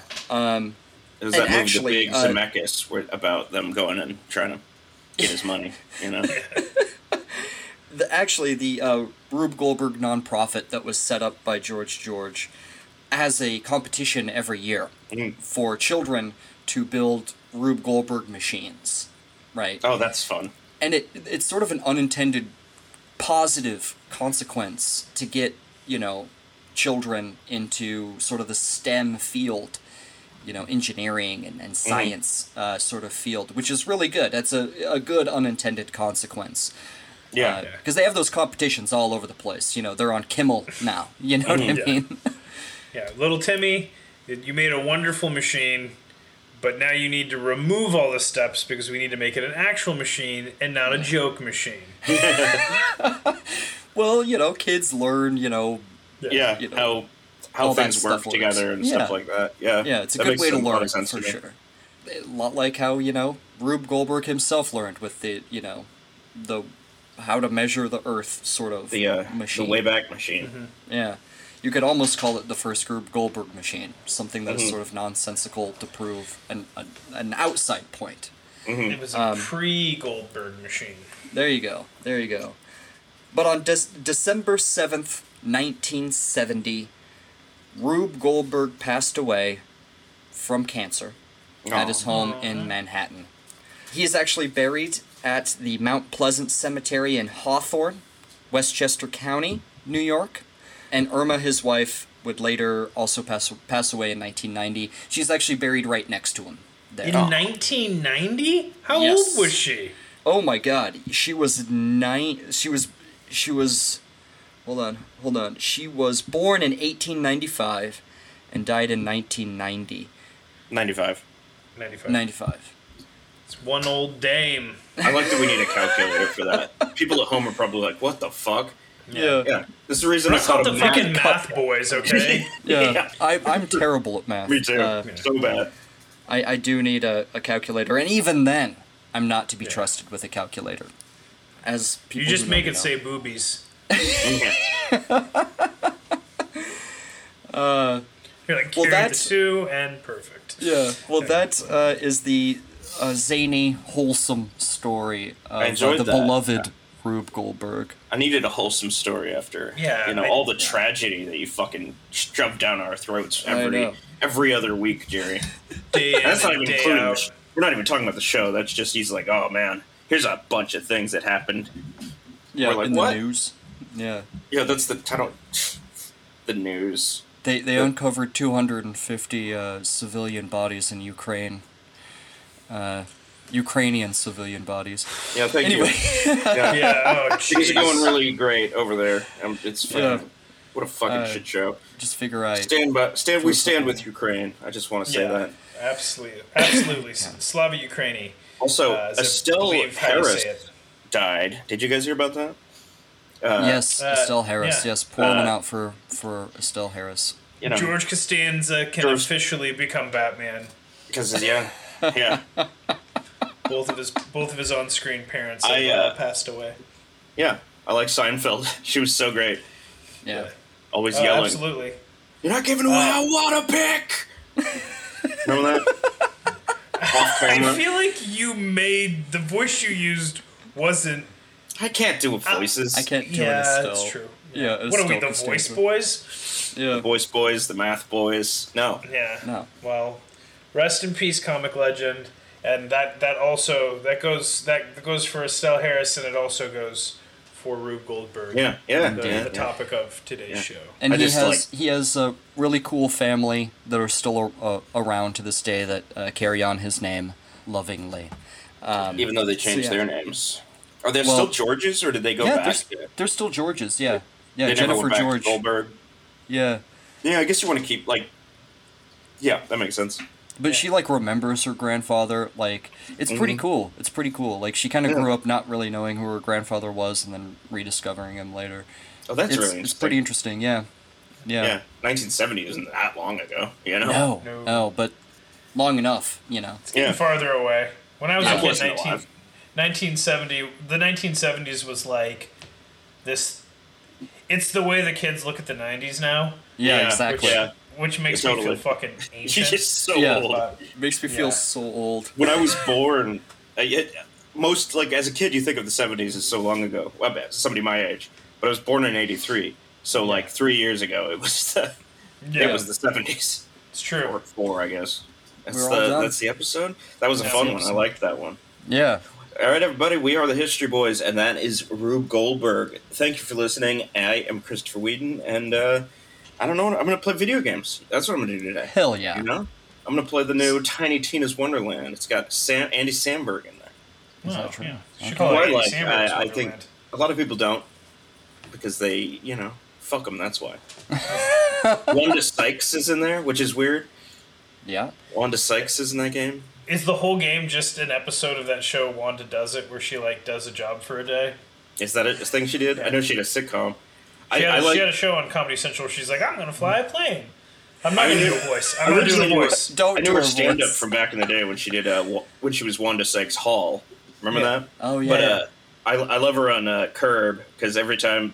It was And that movie, actually, The Big uh, Zemeckis, about them going and trying to get his money. You know, The, actually, the uh, Rube Goldberg nonprofit that was set up by George George has a competition every year Mm. for children to build Rube Goldberg machines, right? oh, that's fun. and it it's sort of an unintended positive consequence to get you know children into sort of the STEM field, you know, engineering and, and mm-hmm. science uh, sort of field, which is really good. That's a, a good unintended consequence. Yeah, uh, Because they have those competitions all over the place. You know, they're on Kimmel now. You know what I mm-hmm. Yeah. mean? Yeah, little Timmy, you made a wonderful machine, but now you need to remove all the steps because we need to make it an actual machine and not a mm-hmm. joke machine. well, you know, kids learn, you know, yeah. you know, how how all things work stuff works. together and Yeah. stuff like that. Yeah, Yeah, it's a That good way to learn sense for to sure. A lot like how you know Rube Goldberg himself learned with the you know the how to measure the Earth sort of The uh, machine. the Wayback Machine. Mm-hmm. Yeah, you could almost call it the first Rube Goldberg machine, something that's Mm-hmm. sort of nonsensical to prove an an, an outside point. It was a Um, pre Goldberg machine. There you go. There you go. But on Dec December 7th, 1970, Rube Goldberg passed away from cancer at his oh. home in Manhattan. He is actually buried at the Mount Pleasant Cemetery in Hawthorne, Westchester County, New York. And Irma, his wife, would later also pass, pass away in 1990. She's actually buried right next to him. There. In 1990? How Yes. old was she? Oh my god, she was nine. She was, she was. Hold on, hold on. She was born in 1895 and died in 1990. 95. 95. 95. It's one old dame. I like that we need a calculator for that. People at home are probably like, "What the fuck?" Yeah. Yeah, this is the reason I That's not thought the of fucking math. math boys, okay? Yeah. Yeah. I, I'm terrible at math. Me too. Uh, So bad. I, I do need a, a calculator, and even then, I'm not to be Yeah. trusted with a calculator. As people you just make it know. say boobies. Yeah. You're like, Well, that's- two and perfect. Yeah. Well, that uh, is the uh, zany, wholesome story of uh, enjoyed the that. beloved Rube Goldberg. I needed a wholesome story after. Yeah, You know I- all the tragedy that you fucking shoved down our throats every every other week, Jerry. Day that's not even day including. The sh- we're not even talking about the show. That's just he's like, oh man, here's a bunch of things that happened. Yeah, like, in "What?" the news. Yeah. Yeah, that's the title. The news. They they uncovered 250 uh, civilian bodies in Ukraine. Uh, Ukrainian civilian bodies. Yeah, thank Anyway, you. Yeah. Yeah, oh, Things are going really great over there. Um, it's fucking, Yeah. what a fucking Uh, shit show. just figure I. Stand by, stand. We stand with Ukraine. I just want to say Yeah, that. absolutely. Absolutely. Slava Ukraini. Also, Uh, as I Estelle believe how you Harris died. Did you guys hear about that? Uh, yes, uh, Estelle Harris. yeah. Yes, pour one Uh, out for for Estelle Harris. You know, George Costanza can George- officially become Batman. because yeah, yeah, Both of his both of his on-screen parents I, have uh, uh, passed away. yeah. I like Seinfeld. She was so great. Yeah. Always Oh, yelling. absolutely. You're not giving away Uh, a water pick. Remember that? I feel like you made the voice you used wasn't. I can't do voices. I can't do yeah, it Estelle. that's true. Yeah, What are we, Estelle the voice boys? Yeah. The voice boys, the math boys. No. Yeah. No. Well, rest in peace, comic legend, and that that also that goes that goes for Estelle Harris, and it also goes for Rube Goldberg. Yeah, yeah, The, yeah, the yeah. topic of today's Yeah. show. And I he just, has he has a really cool family that are still uh, around to this day that uh, carry on his name lovingly. Um, Even though they changed yeah. their names. Are there Well- still Georges, or did they go yeah, back? there's, there's still Georges. Yeah, yeah. they never Jennifer went back to George. Goldberg. Yeah, Yeah, I guess you want to keep like. Yeah, that makes sense. but she like remembers her grandfather. Like it's pretty Mhm. cool. It's pretty cool. Like she kind of Yeah. grew up not really knowing who her grandfather was, and then rediscovering him later. Oh, that's it's, really it's pretty interesting. Yeah, yeah. Yeah, 1970 isn't that long ago. You know. No, No. no, but long enough. You know. It's getting Yeah. farther away. When I was I a kid, wasn't 19, alive. 1970, the 1970s was like this. It's the way the kids look at the 90s now, Yeah, Yeah, exactly. Yeah, which makes Totally. me feel fucking ancient. just so Yeah. old. But Makes me feel Yeah. so old. when I was born, I, it, most like as a kid, you think of the '70s as so long ago. Well, I bet somebody my age, but I was born in '83, so like three years ago, it was the yeah, it was the '70s it's true. or four, I guess. That's We're all the done. that's the episode. That was a That's fun one. I liked that one. Yeah. All right, everybody, we are the History Boys, and that is Rube Goldberg. Thank you for listening. I am Christopher Whedon, and uh, I don't know. I'm going to play video games. That's what I'm going to do today. Hell yeah. You know, I'm going to play the new Tiny Tina's Wonderland. It's got Sam, Andy Samberg in there. Is Oh, that true? yeah. Okay. Should call it I Andy like- Samberg's I- I think- A lot of people don't because they, you know, fuck them. That's why. Wanda Sykes is in there, which is weird. Yeah. Wanda Sykes is in that game. Is the whole game just an episode of that show Wanda Does It, where she like does a job for a day? Is that a thing she did? I know she had a sitcom. I, She had, I a like. she had a show on Comedy Central. Where she's like, I'm gonna fly a plane. I'm not gonna do a voice. I'm gonna do a voice. Don't I knew her her stand up from back in the day when she did uh, when she was Wanda Sykes Hall. Remember Yeah. that? Oh yeah. But uh, I I love her on uh, Curb because every time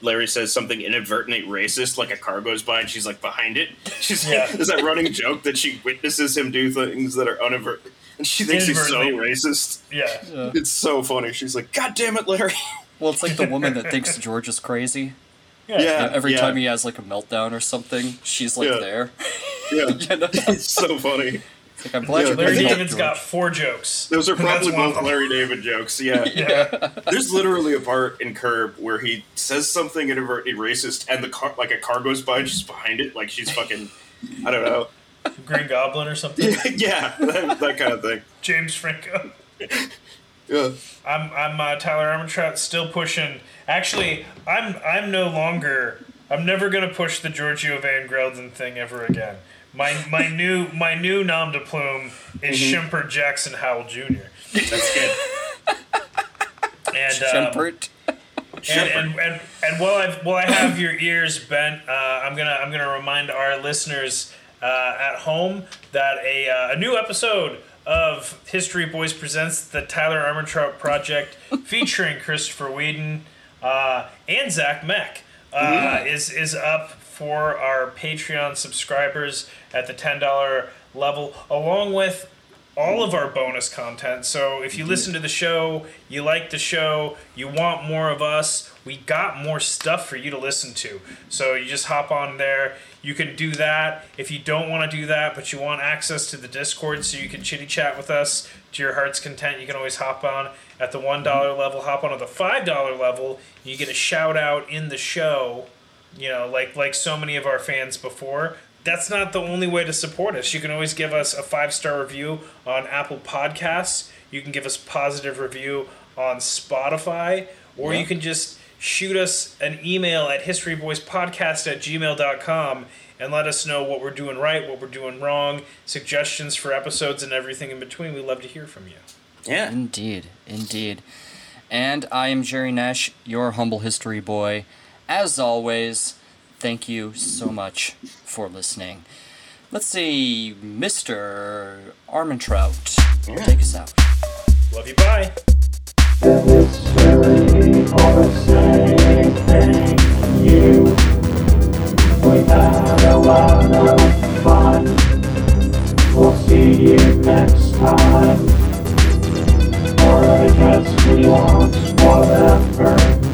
Larry says something inadvertently racist, like a car goes by and she's like behind it. She's like, Yeah. there's that running joke that she witnesses him do things that are uninadvertent, and she thinks he's so racist. Yeah. Yeah. It's so funny. She's like, God damn it, Larry. Well, it's like the woman that thinks George is crazy. Yeah. Yeah. Every time he has like a meltdown or something, she's like Yeah. there. Yeah, you know? it's so funny. It's like I'm glad Yeah, Larry gonna help David's George. got four jokes. Those are probably both. Larry David jokes. Yeah. Yeah. There's literally a part in Curb where he says something inadvertently racist, and the car, like a car goes by, and she's behind it, like she's fucking, I don't know, Green Goblin or something. yeah, that, that kind of thing. James Franco. Yeah, I'm I'm uh, Tyler Armentrout, still pushing. Actually, I'm I'm no longer. I'm never gonna push the Giorgio Van Gelden thing ever again. My my new my new nom de plume is Mm-hmm. Shimper Jackson Howell Jr. that's good. And um, Shempert. and, and, and, and while I while I have your ears bent, uh, I'm gonna I'm gonna remind our listeners uh, at home that a, uh, a new episode of History Boys presents the Tyler Armentrout Project, featuring Christopher Whedon uh, and Zach Meck, uh, is is up for our Patreon subscribers at the ten dollar level, along with all of our bonus content. So if you listen to the show, you like the show, you want more of us, we got more stuff for you to listen to. So you just hop on there. You can do that. If you don't want to do that, but you want access to the Discord so you can chitty chat with us to your heart's content, you can always hop on at the $1 level, hop on at the $5 level. You get a shout out in the show you know, like like so many of our fans before. That's not the only way to support us. You can always give us a five star review on Apple Podcasts. You can give us a positive review on Spotify, or Yeah. you can just shoot us an email at historyboyspodcast at gmail.com and let us know what we're doing right, what we're doing wrong, suggestions for episodes, and everything in between. We love to hear from you. Yeah, Indeed, indeed. And I am Jerry Nash, your humble history boy as always, thank you so much for listening. Let's see, Mr. Armentrout, yeah. take us out. Love you, bye. Next time. Or I guess we whatever.